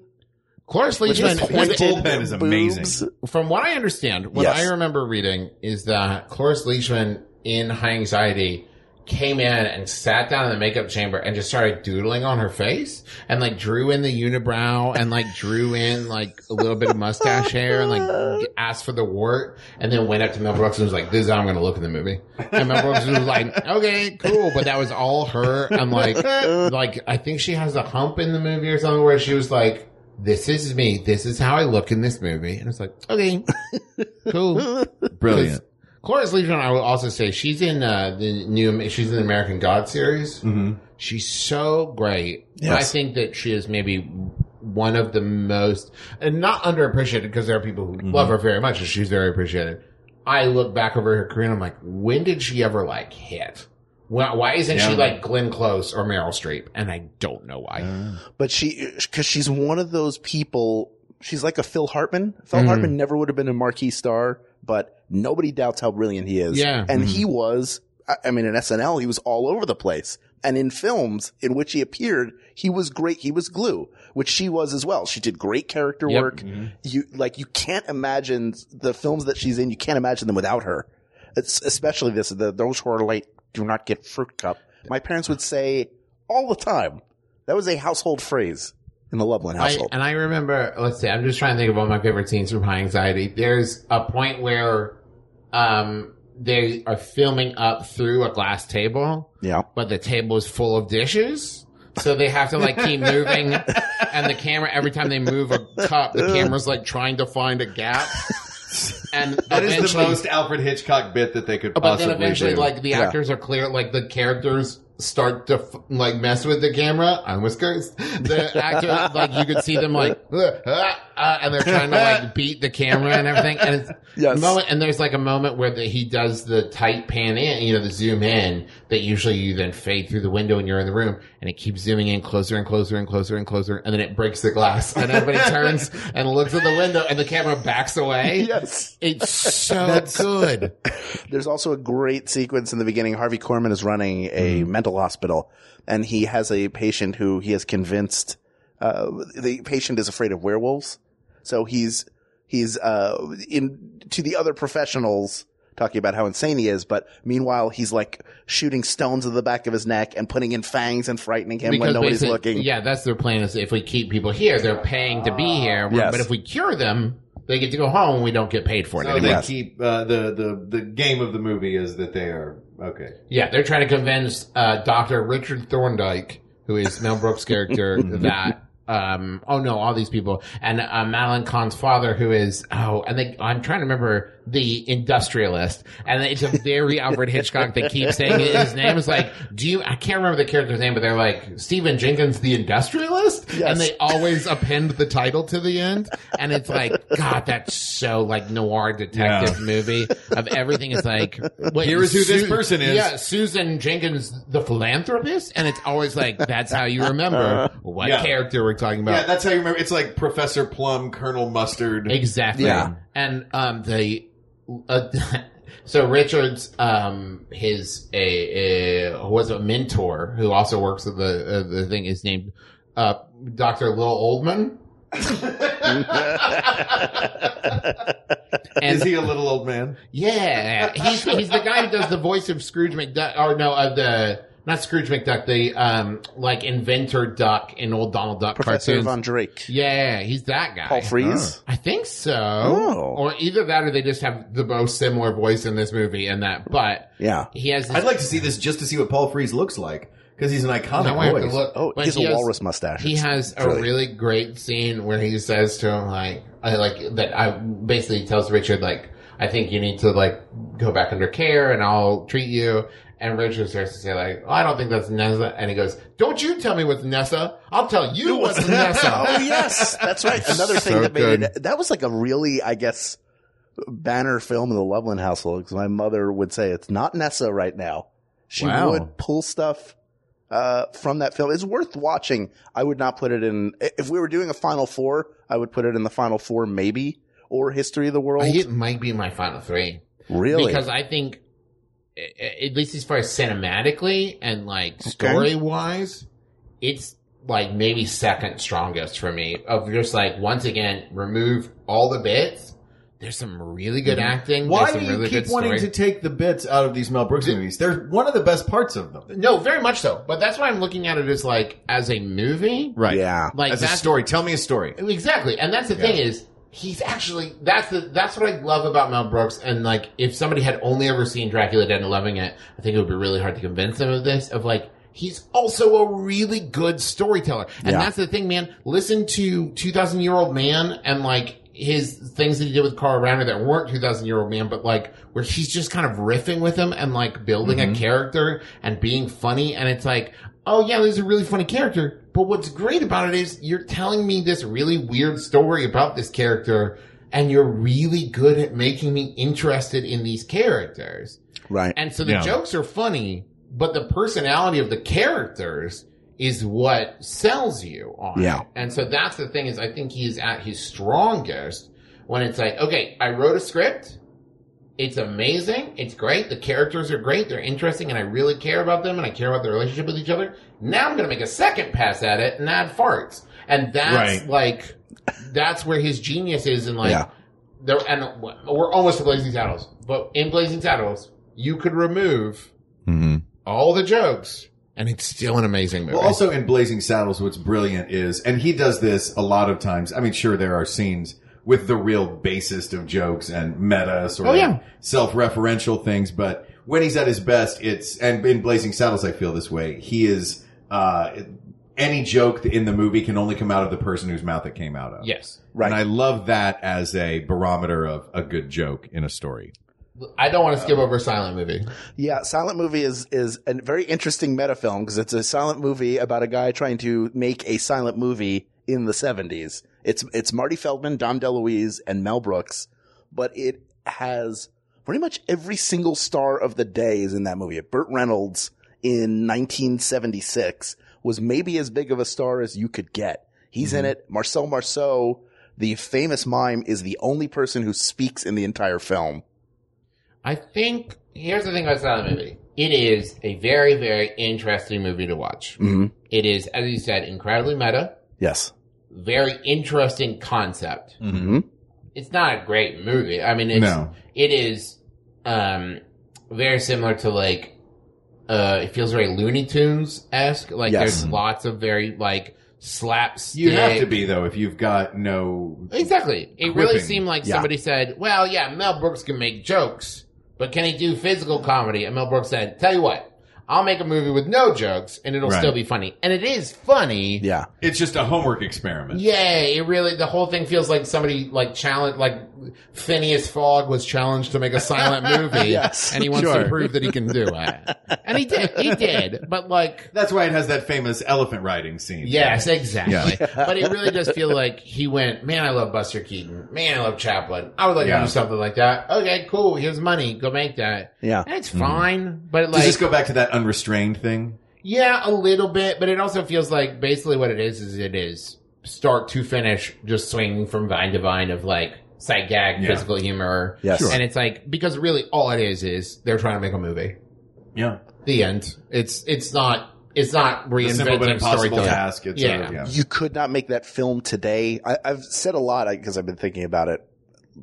Cloris with his Leachman, pointed bullpen is amazing. from what I understand, what Yes. I remember reading is that Cloris Leachman in High Anxiety came in and sat down in the makeup chamber and just started doodling on her face and like drew in the unibrow and like drew in like a little bit of mustache [laughs] oh, hair and like asked for the wart and then went up to Mel Brooks and was like, this is how I'm going to look in the movie. And Mel Brooks was like, okay, cool. But that was all her. And like, [laughs] like, I think she has a hump in the movie or something where she was like, this is me. This is how I look in this movie. And it's like, okay, [laughs] cool. Brilliant. Cloris Leachman, I will also say she's in uh, the new, she's in the American God series. Mm-hmm. She's so great. Yes. I think that she is maybe one of the most, and not underappreciated because there are people who love her very much and she's very appreciated. I look back over her career and I'm like, when did she ever like hit? Why, why isn't she like Glenn Close or Meryl Streep? And I don't know why. but she because she's one of those people. She's like a Phil Hartman. Phil Mhm. Hartman never would have been a marquee star, but nobody doubts how brilliant he is. Yeah. and he mm-hmm. was. I- I mean, in SNL, he was all over the place, and in films in which he appeared, he was great. He was glue, which she was as well. She did great character Yep. work. Mm-hmm. You like you can't imagine the films that she's in. You can't imagine them without her. It's especially this. The those who are late do not get fruit cup. My parents would say all the time. That was a household phrase in the Loveland I, household. and I remember, let's see, I'm just trying to think of all my favorite scenes from High Anxiety. There's a point where, um, they are filming up through a glass table, yeah. but the table is full of dishes. So they have to like keep moving [laughs] and the camera, every time they move a cup, the camera's like trying to find a gap. And [laughs] That is the most Alfred Hitchcock bit that they could but possibly then eventually, do. like the Yeah. actors are clear, like the characters start to f- like mess with the camera. I almost cursed. The actors, like you could see them like, uh, uh, uh, and they're trying to like beat the camera and everything. And it's [laughs] Yes. moment, and there's like a moment where the, he does the tight pan in, you know, the zoom in that usually you then fade through the window and you're in the room, and it keeps zooming in closer and closer and closer and closer, and then it breaks the glass, and everybody [laughs] turns and looks at the window, and the camera backs away. Yes. It's so good. [laughs] There's also a great sequence in the beginning. Harvey Korman is running a Mm-hmm. mental hospital and he has a patient who he has convinced, uh, the patient is afraid of werewolves. So he's, he's, uh, in, to the other professionals talking about how insane he is, but meanwhile he's like shooting stones at the back of his neck and putting in fangs and frightening him when nobody's looking. Yeah, that's their plan is if we keep people here, they're paying to be here. Yes. But if we cure them, they get to go home and we don't get paid for it so anymore. they Yes. keep uh, the the the game of the movie is that they are okay. Yeah, they're trying to convince uh, Dr. Richard Thorndike, who is Mel Brooks' character, [laughs] that um oh no, all these people and uh, Madeline Kahn's father, who is oh, and they I'm trying to remember the industrialist, and it's a very Alfred Hitchcock. They keep saying it. his name is like do you? I can't remember the character's name, but they're like Stephen Jenkins, the industrialist, Yes. and they always append the title to the end, and it's like God, that's so like noir detective Yeah. movie of everything. Is like wait, Here is who this person is. Yeah, Susan Jenkins, the philanthropist, and it's always like that's how you remember what Yeah. character we're talking about. Yeah, that's how you remember. It's like Professor Plum, Colonel Mustard. exactly. Yeah. and um, the uh, [laughs] so Richards, um, his a, a was a mentor who also works at the uh, the thing is named uh, Doctor Lilloman. and [laughs] Is he a little old man? Yeah, he's he's the guy who does the voice of Scrooge McDuck, or no, of the not Scrooge McDuck, the um like inventor duck in old Donald Duck Professor cartoons. Von Drake. yeah, he's that guy. Paul Frees. I think so. Oh. Or either that, or they just have the most similar voice in this movie and that. But Yeah. he has. This, I'd like to see this just to see what Paul Frees looks like because he's an iconic now I have to voice. look. Oh, but he a has- walrus mustache. He It's has a brilliant. really great scene where he says to him like, I like that. I basically tells Richard like, I think you need to like go back under care and I'll treat you. And Richard starts to say like, oh, I don't think that's Nessa. And he goes, don't you tell me what's Nessa. I'll tell you what's Nessa. [laughs] oh yes, that's right. Another thing So that made good. it that was like a really, I guess, banner film in the Loveland household because my mother would say it's not Nessa right now. She Wow. would pull stuff uh, from that film. It's worth watching. I would not put it in if we were doing a Final Four. I would put it in the Final Four maybe, or History of the World? It might be my final three. really? Because I think, at least as far as cinematically and like story wise, it's like maybe second strongest for me. Of just like once again, remove all the bits. There's some really good acting. Mm-hmm. Why There's do you really keep wanting story. to take the bits out of these Mel Brooks movies? They're one of the best parts of them. No, very much so. But that's why I'm looking at it as like as a movie. Right. Yeah. Like As a story. Tell me a story. Exactly. And that's the thing is he's actually that's the that's what I love about Mel Brooks and like if somebody had only ever seen Dracula Dead and loving it, I think it would be really hard to convince them of this of like he's also a really good storyteller. And Yeah. that's the thing, man. Listen to 2000 Year Old Man and like his things that he did with Carl Reiner that weren't 2000 Year Old Man, but like where he's just kind of riffing with him and like building a mm-hmm. character and being funny. And it's like, oh yeah, this is a really funny character. But what's great about it is you're telling me this really weird story about this character and you're really good at making me interested in these characters. right. And so the Yeah. jokes are funny, but the personality of the characters is what sells you on Yeah. it. And so that's the thing is I think he's at his strongest when it's like, okay, I wrote a script. It's amazing. It's great. The characters are great. They're interesting and I really care about them and I care about their relationship with each other. Now I'm going to make a second pass at it and add farts. And that's Right. like, that's where his genius is And like, Yeah. there, and we're almost to Blazing Saddles, but in Blazing Saddles, you could remove mm-hmm. all the jokes, and it's still an amazing movie. Well, also in Blazing Saddles, what's brilliant is, and he does this a lot of times. I mean, sure, there are scenes with the real basest of jokes and meta sort Oh, of yeah. self-referential things, but when he's at his best, it's, and in Blazing Saddles, I feel this way. He is, uh, any joke in the movie can only come out of the person whose mouth it came out of. yes, Right. And I love that as a barometer of a good joke in a story. I don't want to skip over silent movie. Yeah, silent movie is is a very interesting meta film because it's a silent movie about a guy trying to make a silent movie in the 70s. It's it's Marty Feldman, Dom DeLuise, and Mel Brooks, but it has pretty much every single star of the day is in that movie. Burt Reynolds in 1976 was maybe as big of a star as you could get. He's in it. Marcel Marceau, the famous mime, is the only person who speaks in the entire film. I think here's the thing about silent movie. It is a very, very interesting movie to watch. Mhm. It is, as you said, incredibly meta, Yes. Very interesting concept. hmm It's not a great movie. I mean, it's, No. it is, um, very similar to like, uh, it feels very Looney Tunes esque. Like Yes. there's lots of very like slapstick. You have to be though if you've got no. Exactly. It really seemed like Yeah. somebody said, well, yeah, Mel Brooks can make jokes, but can he do physical comedy? And Mel Brooks said, tell you what, I'll make a movie with no jokes and it'll Right. still be funny. And it is funny. Yeah. It's just a homework experiment. Yeah, it really, the whole thing feels like somebody like challenge, like Phineas Fogg was challenged to make a silent [laughs] movie. Yes, and he wants to prove that he can do it. [laughs] And he did, he did. But like, That's why it has that famous elephant riding scene. Yes, exactly. but it really does feel like he went, man, I love Buster Keaton. Man, I love Chaplin. I would like Yeah. to do something like that. Okay, cool. Here's money. Go make that. Yeah. And it's fine. But Does like, this go back to that unrestrained thing? yeah, a little bit, but it also feels like basically what it is is it is start to finish just swinging from vine to vine of like sight gag, Yeah. physical humor. Yes. Sure. And it's like, because really all it is is they're trying to make a movie. Yeah. The end. It's, it's not, it's not A simple but reinventing impossible storytelling. task. It's Yeah. Sort of, yeah. you could not make that film today. I, I've said a lot because I've been thinking about it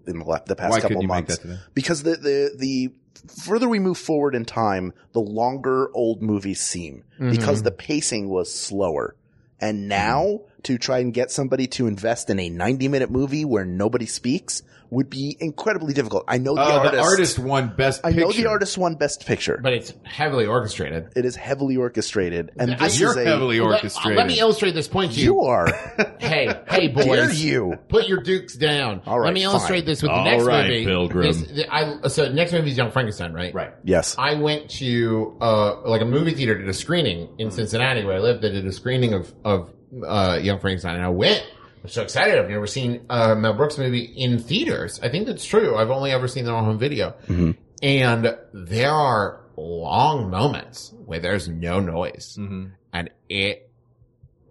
in the, la- the past Why couple couldn't you make months. that today? Because the, the the further we move forward in time, the longer old movies seem Mm-hmm. because the pacing was slower. And now to try and get somebody to invest in a 90 minute movie where nobody speaks would be incredibly difficult. I know the Oh, artist. the artist won best I picture. know the artist won best picture. But it's heavily orchestrated. it is heavily orchestrated. And this You're is a, heavily orchestrated. let me illustrate this point to you. you are. [laughs] Hey, hey, boys. dare you? Put your dukes down. All right, Let me illustrate fine. this with the next right, movie. Pilgrim. This, the, I, so next movie is Young Frankenstein, right? Right. Yes. I went to uh like a movie theater did a screening in Cincinnati where I lived. They did a screening of of uh Young Frankenstein, and I went. I'm so excited. I've never seen a Mel Brooks movie in theaters. I think that's true. I've only ever seen it on home video. Mm-hmm. And there are long moments where there's no noise, mm-hmm. and it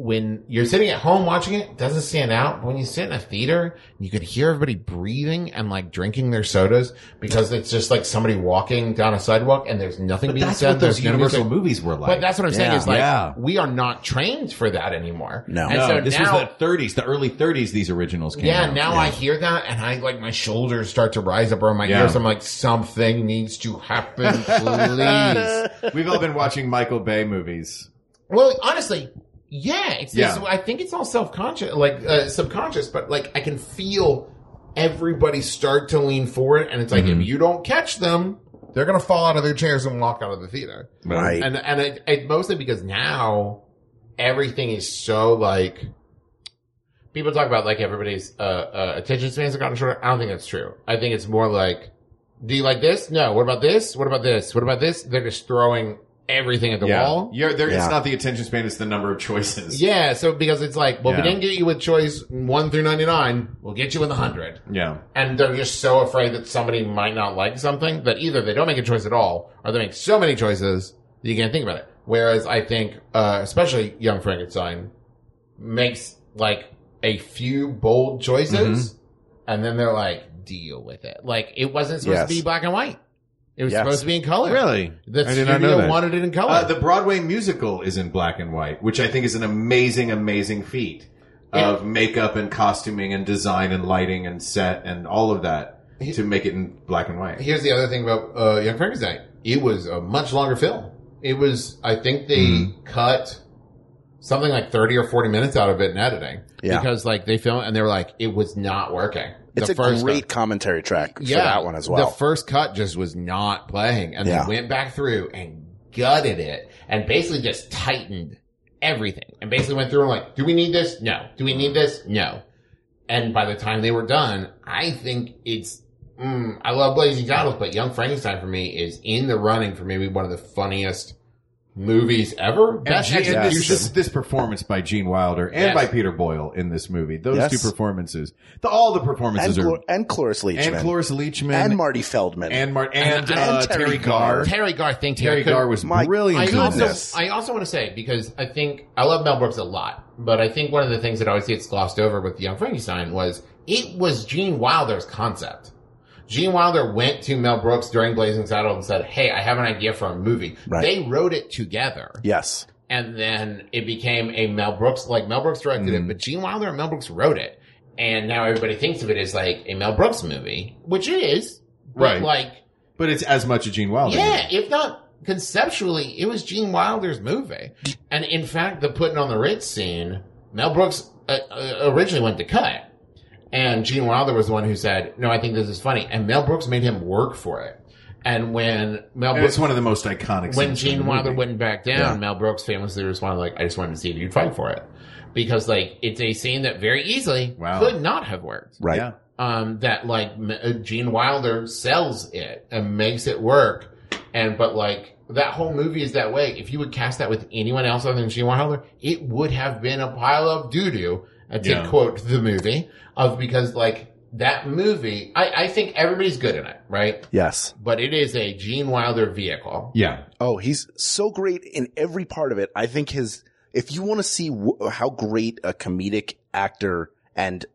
when you're sitting at home watching it, it doesn't stand out. But when you sit in a theater, you could hear everybody breathing and like drinking their sodas because it's just like somebody walking down a sidewalk and there's nothing But being that's said. what those there's no Universal music. movies were like. But that's what I'm saying Yeah. is like, Yeah. we are not trained for that anymore. No. And no, so this now, was the 30s, the early 30s. These originals came out. yeah, out. now I hear that and I like my shoulders start to rise up around my Yeah. ears. I'm like, something needs to happen, [laughs] please. We've all been watching Michael Bay movies. well, honestly, yeah, it's Yeah. This, I think it's all self-conscious, like uh, subconscious, but like I can feel everybody start to lean forward and it's like, Mm-hmm. if you don't catch them, they're going to fall out of their chairs and walk out of the theater. Right. And, and it, it mostly because now everything is so like, people talk about like everybody's, uh, uh, attention spans have gotten shorter. I don't think that's true. I think it's more like, do you like this? No. What about this? What about this? What about this? They're just throwing everything at the Yeah. wall. You're, there, Yeah. It's not the attention span, it's the number of choices. [laughs] Yeah, so because it's like, well, if we didn't get you with choice one through ninety nine, we'll get you in the hundred. Yeah. And they're just so afraid that somebody might not like something that either they don't make a choice at all, or they make so many choices that you can't think about it. Whereas I think, uh, especially Young Frankenstein makes like a few bold choices, and then they're like, deal with it. Like it wasn't supposed Yes. to be black and white. It was Yes. supposed to be in color. Really? The I did not know studio that. wanted it in color. Uh, the Broadway musical is in black and white, which I think is an amazing, amazing feat of makeup and costuming and design and lighting and set and all of that to make it in black and white. Here's the other thing about uh, Young Frankenstein. It was a much longer film. It was, I think they Mm-hmm. cut something like 30 or 40 minutes out of it in editing. Yeah. Because like they filmed and they were like, it was not working. It's The a first great cut. commentary track for that one as well. The first cut just was not playing and Yeah. they went back through and gutted it and basically just tightened everything and basically went through and like, do we need this? No. Do we need this? No. And by the time they were done, I think it's, mm, I love Blazing Saddles, but Young Frankenstein for me is in the running for maybe one of the funniest movies ever. And Best Gene- and execution. this, this, this performance by Gene Wilder and Yes. by Peter Boyle in this movie, those Yes. two performances, the, all the and, performances are, and Cloris Leachman. and Cloris Leachman and Marty Feldman. and, Mar- and, And- uh, and Teri Teri Garr. Garr. Teri Garr, thank you. Teri I Garr was My brilliant I also. I also want to say because I think I love Mel Brooks a lot, but I think one of the things that always gets glossed over with the Young Frankenstein was it was Gene Wilder's concept. Gene Wilder went to Mel Brooks during Blazing Saddles and said, "Hey, I have an idea for a movie." Right. They wrote it together, yes. and then it became a Mel Brooks like Mel Brooks directed Mm-hmm. it, but Gene Wilder and Mel Brooks wrote it, and now everybody thinks of it as like a Mel Brooks movie, which it is, Right. Like but it's as much a Gene Wilder. yeah, if not conceptually, it was Gene Wilder's movie. And in fact, the putting on the Ritz scene, Mel Brooks uh, uh, originally went to cut. And Gene Wilder was the one who said, no, I think this is funny. And Mel Brooks made him work for it. And when Mel And Brooks, it's one of the most iconic when scenes Gene the Wilder movie. wouldn't back down, Yeah. Mel Brooks famously responded like, I just wanted to see if you'd fight for it. Because like, it's a scene that very easily Wow. could not have worked Right. Yeah. um, that like uh, Gene Wilder sells it and makes it work. And but like that whole movie is that way. If you would cast that with anyone else other than Gene Wilder, it would have been a pile of doo doo. Uh, to Yeah. quote the movie of because like that movie, I, I think everybody's good in it, right? Yes. But it is a Gene Wilder vehicle. Yeah. Oh, he's so great in every part of it. I think his, if you want to see w- how great a comedic actor and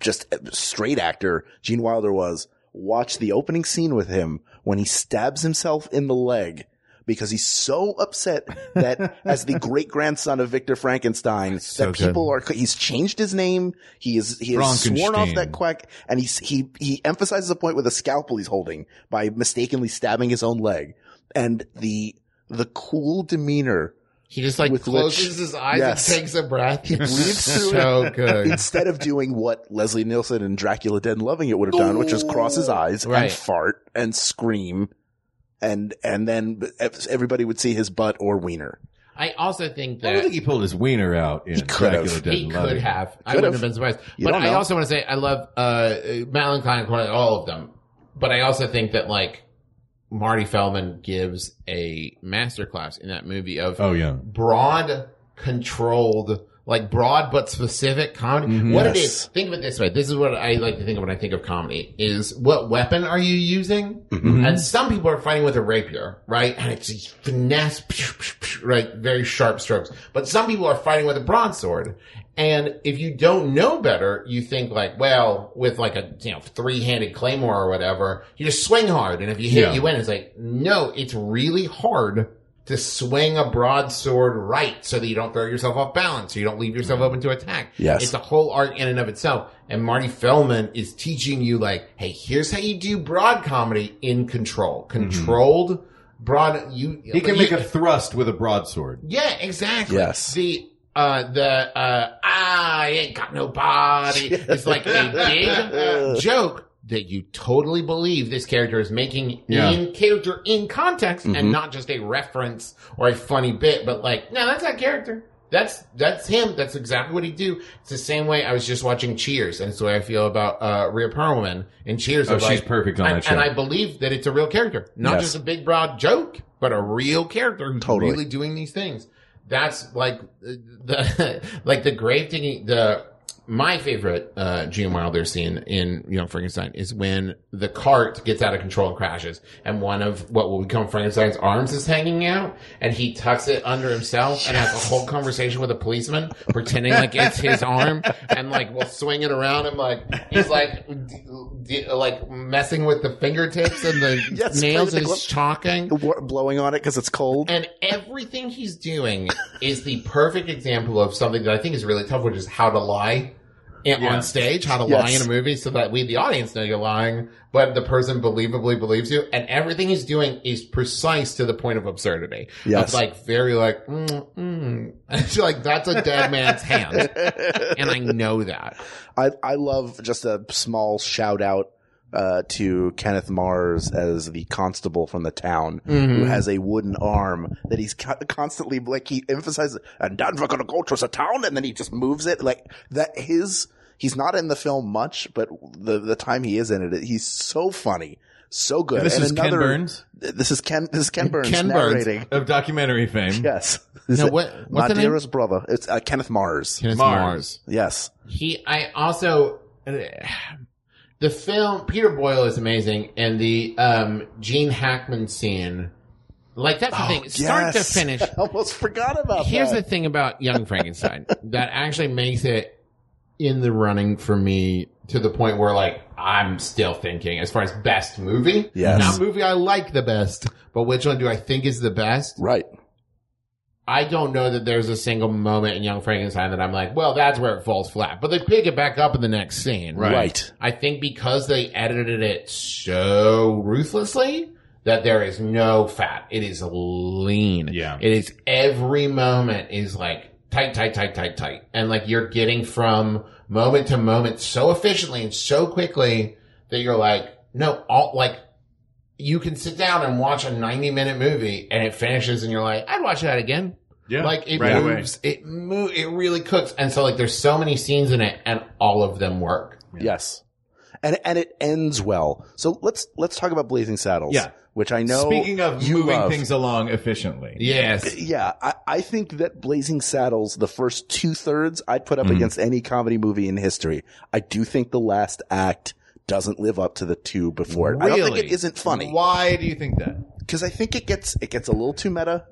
just straight actor Gene Wilder was, watch the opening scene with him when he stabs himself in the leg because he's so upset that [laughs] as the great grandson of Victor Frankenstein, So that people are, he's changed his name. He is, he has sworn off that quack and he's, he, he emphasizes a point with a scalpel he's holding by mistakenly stabbing his own leg and the, the cool demeanor He just like closes which- his eyes yes. and takes a breath. He breathes through so it. good. instead of doing what Leslie Nielsen and Dracula Dead and Loving It would have done, which is cross his eyes Right. and fart and scream. And, and then everybody would see his butt or wiener. I also think that I don't think he pulled his wiener out in He could have. Dracula Dead he and could Loving It. have. I Could wouldn't have. have been surprised. You but I know. also want to say I love uh Madeline Klein, Cornell, all of them. But I also think that like Marty Feldman gives a masterclass in that movie of Oh yeah. broad, controlled like broad but specific comedy. What it is, think of it this way. This is what I like to think of when I think of comedy is what weapon are you using? Mm-hmm. And some people are fighting with a rapier, right? And it's finesse, right? Very sharp strokes. But some people are fighting with a broadsword. And if you don't know better, you think like, well, with like a, you know, three-handed claymore or whatever, you just swing hard. And if you hit, Yeah. you win. It's like, no, it's really hard to swing a broadsword right so that you don't throw yourself off balance, so you don't leave yourself open to attack. Yes. It's a whole art in and of itself. And Marty Feldman is teaching you like, hey, here's how you do broad comedy in control. Controlled broad, you, He can you- make a thrust with a broadsword. yeah, exactly. Yes. The uh the uh ah, I ain't got no body. [laughs] It's like a big joke that you totally believe this character is making Yeah. in character in context Mm-hmm. and not just a reference or a funny bit, but like, no, that's that character. That's that's him. That's exactly what he do. It's the same way I was just watching Cheers, and it's the way I feel about uh Rhea Perlman in Cheers. Oh, she's like- perfect on and, that show. And I believe that it's a real character, not Yes. just a big broad joke, but a real character who's Totally. really doing these things. That's like uh, the [laughs] like the grave digging. The my favorite uh, Gene Wilder scene in Young Frankenstein is when the cart gets out of control and crashes, and one of what will become Frankenstein's arms is hanging out, and he tucks it under himself and has a whole conversation with a policeman, pretending like it's his [laughs] arm, and like will swing it around him like he's like d- d- like messing with the fingertips and the [laughs] Yes, nails and is chalking. Blowing on it because it's cold. And everything he's doing is the perfect example of something that I think is really tough, which is how to lie Yeah. on stage, how to lie in a movie so that we, the audience, know you're lying, but the person believably believes you. And everything he's doing is precise to the point of absurdity. Yes. It's like very like, mm, mm. It's [laughs] like, that's a dead man's hand. [laughs] And I know that. I I love just a small shout out uh, to Kenneth Mars as the constable from the town Mm-hmm. who has a wooden arm that he's co- constantly like he emphasizes and then we're gonna go to a town and then he just moves it like that his he's not in the film much but the the time he is in it he's so funny so good This and is Ken Burns? this is Ken this is Ken Burns Ken Burns. Of documentary fame. yes [laughs] No, what- what's my the name? brother it's uh, Kenneth Mars Kenneth Mars. Mars. yes He, I also, the film, Peter Boyle is amazing and the, um, Gene Hackman scene, like that's the thing, start to Oh, finish. [laughs] I almost forgot about Here's that the thing about Young Frankenstein [laughs] that actually makes it in the running for me to the point where like I'm still thinking as far as best movie. Yes. Not movie I like the best, but which one do I think is the best? right I don't know that there's a single moment in Young Frankenstein that I'm like, well, that's where it falls flat. But they pick it back up in the next scene. Right. right I think because they edited it so ruthlessly that there is no fat. It is lean. Yeah. It is every moment is like tight, tight, tight, tight, tight. And like you're getting from moment to moment so efficiently and so quickly that you're like, no, all like you can sit down and watch a 90 minute movie and it finishes and you're like, I'd watch that again. Yeah. Like it right away. moves, it move, it really cooks. And so like there's so many scenes in it and all of them work. Yes. And and it ends well. So let's let's talk about Blazing Saddles. Yeah. Which I know Speaking of you moving love. things along efficiently. Yes. Yeah, I, I think that Blazing Saddles, the first two thirds, I'd put up Mm-hmm. against any comedy movie in history. I do think the last act doesn't live up to the two before it. I don't think it Really? isn't funny Why do you think that? because I think it gets it gets a little too meta.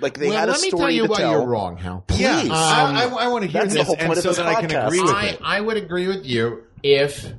Like they well, had a let me story tell you to why tell. you're wrong, Hal. Please. Yeah, Um, I, I, want to hear that's the this, whole and point of so this that I can podcast. agree with I, it. I would agree with you if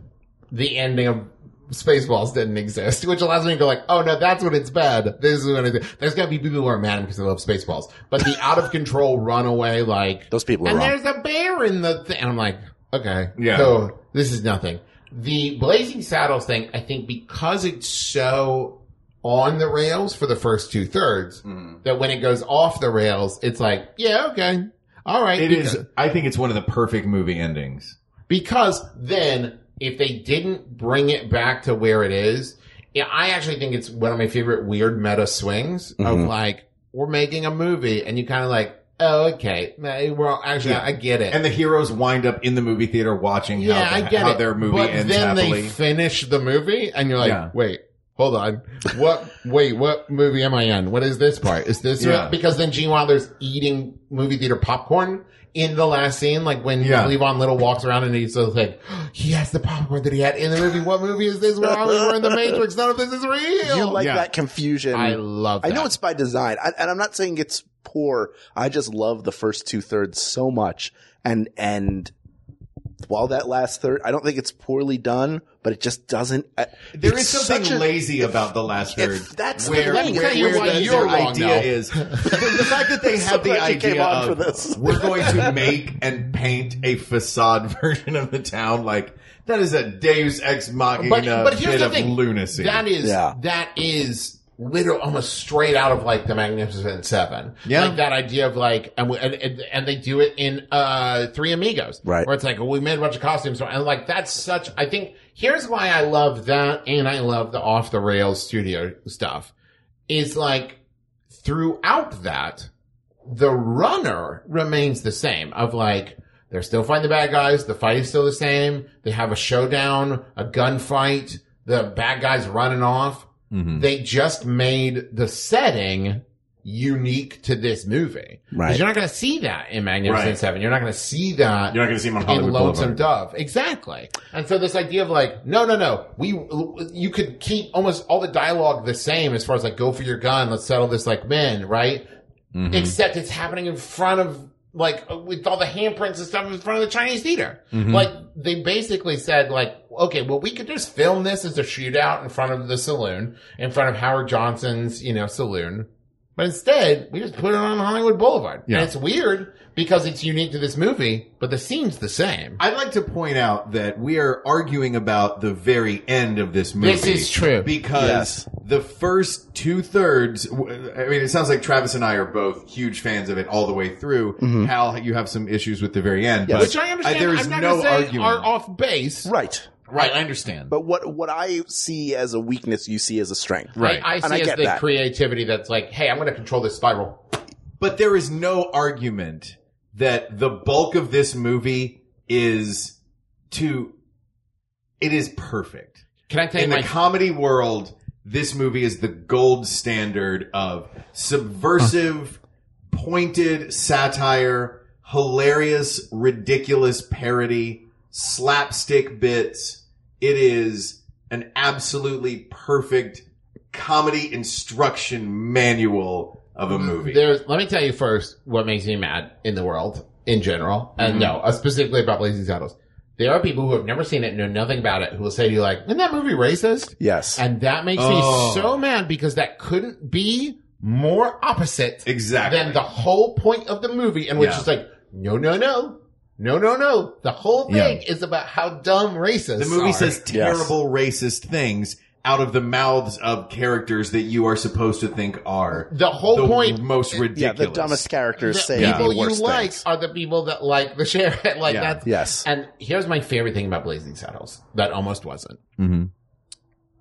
the ending of Spaceballs didn't exist, which allows me to go like, oh no, that's when it's bad. This is when it's, there's gotta be people who are mad because they love Spaceballs. But the out of control runaway, like, Those people are and wrong. there's a bear in the thing. And I'm like, okay, Yeah. so this is nothing. The Blazing Saddles thing, I think because it's so on the rails for the first two thirds, Mm. that when it goes off the rails, it's like, yeah, okay. All right. It because- is. I think it's one of the perfect movie endings. because then if they didn't bring it back to where it is, yeah, I actually think it's one of my favorite weird meta swings of like, we're making a movie and you kind of like, oh, okay. Uh, well, actually, I get it. And the heroes wind up in the movie theater watching yeah, how, I the- get how it. their movie but ends then happily. they finish the movie and you're like, Yeah. wait, hold on. What, wait, what movie am I in? What is this part? Is this, Yeah. because then Gene Wilder's eating movie theater popcorn in the last scene, like when Yeah. Cleavon Little walks around and he's like, [gasps] he has the popcorn that he had in the movie. What movie is this? We're, we're in the Matrix. None of this is real. You like Yeah. that confusion. I love that. I know it's by design, I, and I'm not saying it's poor. I just love the first two thirds so much, and and while that last third, I don't think it's poorly done, but it just doesn't. uh, There it's is something a- lazy about the last third. If that's the where, thing. where, Let me tell you where why the, you're their wrong, idea though. is the, [laughs] the fact that they So have the glad came idea on of for this. we're going to make and paint a facade [laughs] version of the town like that is a Deus ex machina but, but here's bit the of lunacy. That is Yeah. that is literal almost straight out of like the Magnificent Seven. Yeah. like that idea of like and, we- and and and they do it in uh Three Amigos, Right. Where it's like well, we made a bunch of costumes and like that's such. I think here's why I love that and I love the off the rails studio stuff. Is like throughout that the runner remains the same of like they're still fighting the bad guys the fight is still the same they have a showdown a gunfight the bad guys running off Mm-hmm. they just made the setting unique to this movie. Right. you're not going to see that in magnificent Right. seven you're not going to see that You're not going to see him on in Lonesome Dove. Exactly. And so this idea of like, no, no, no, we, you could keep almost all the dialogue the same as far as like, go for your gun, let's settle this like men, right? Mm-hmm. Except it's happening in front of like, with all the handprints and stuff in front of the Chinese theater. Mm-hmm. Like, they basically said like, okay, well, we could just film this as a shootout in front of the saloon, in front of Howard Johnson's, you know, saloon. But instead, we just put it on Hollywood Boulevard. Yeah. And it's weird because it's unique to this movie, but the scene's the same. I'd like to point out that we are arguing about the very end of this movie. This is true. Because Yes. the first two thirds, I mean, it sounds like Travis and I are both huge fans of it all the way through. Mm-hmm. Hal, you have some issues with the very end. but Which I understand. there is I'm not no gonna say argument. are off base. right. right, I understand. But what what I see as a weakness, you see as a strength. Right. I, I And see I as get the that. creativity that's like, hey, I'm going to control this spiral. But there is no argument that the bulk of this movie is to, it is perfect. Can I tell you in my the comedy world, this movie is the gold standard of subversive, pointed satire, hilarious, ridiculous parody, slapstick bits. It is an absolutely perfect comedy instruction manual of a movie. There's, let me tell you first what makes me mad in the world in general, and Mm-hmm. no, uh, specifically about Blazing Saddles. There are people who have never seen it, know nothing about it, who will say to you like, "Isn't that movie racist?" Yes. And that makes Oh. me so mad because that couldn't be more opposite Exactly. than the whole point of the movie, and which Yeah. is like, no, no, no. No, no, no. The whole thing is about how dumb racists The movie are. says terrible racist things out of the mouths of characters that you are supposed to think are The whole the point- most yeah, ridiculous. the dumbest characters the say people the you worst like things. are the people that like the sheriff. [laughs] like Yeah. that's Yes. And here's my favorite thing about Blazing Saddles that almost wasn't. Mm-hmm.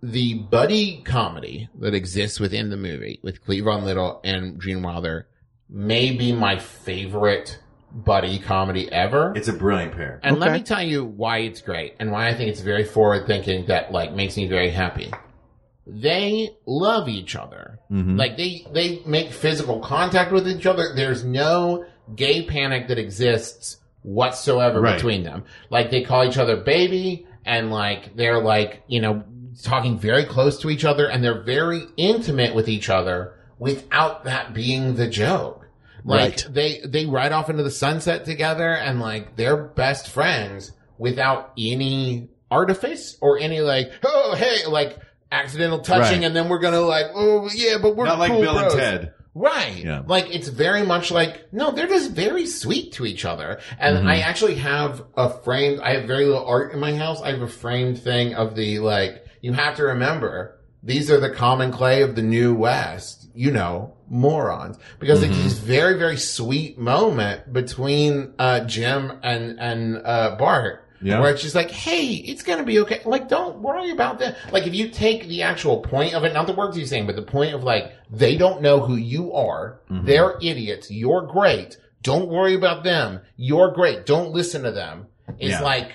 The buddy comedy that exists within the movie with Cleavon Little and Gene Wilder may be my favorite buddy comedy ever. It's a brilliant pair. And let me tell you why it's great and why I think it's very forward thinking that like makes me very happy. They love each other. Mm-hmm. Like they, they make physical contact with each other. There's no gay panic that exists whatsoever Right. between them. Like they call each other baby and like they're like, you know, talking very close to each other and they're very intimate with each other without that being the joke. Like Right. they they ride off into the sunset together and like they're best friends without any artifice or any like oh hey like accidental touching Right. and then we're gonna like oh yeah but we're Not like Bill bros. and Ted. Right. Yeah. Like it's very much like no, they're just very sweet to each other. And Mm-hmm. I actually have a framed I have very little art in my house. I have a framed thing of the like you have to remember these are the common clay of the new west, you know, morons. Because Mm-hmm. it's this very, very sweet moment between uh Jim and and uh Bart. Yeah. Where it's just like, hey, it's gonna be okay. Like, don't worry about that. Like, if you take the actual point of it, not the words he's saying, but the point of like, they don't know who you are. Mm-hmm. They're idiots. You're great. Don't worry about them. You're great. Don't listen to them. It's Yeah. like,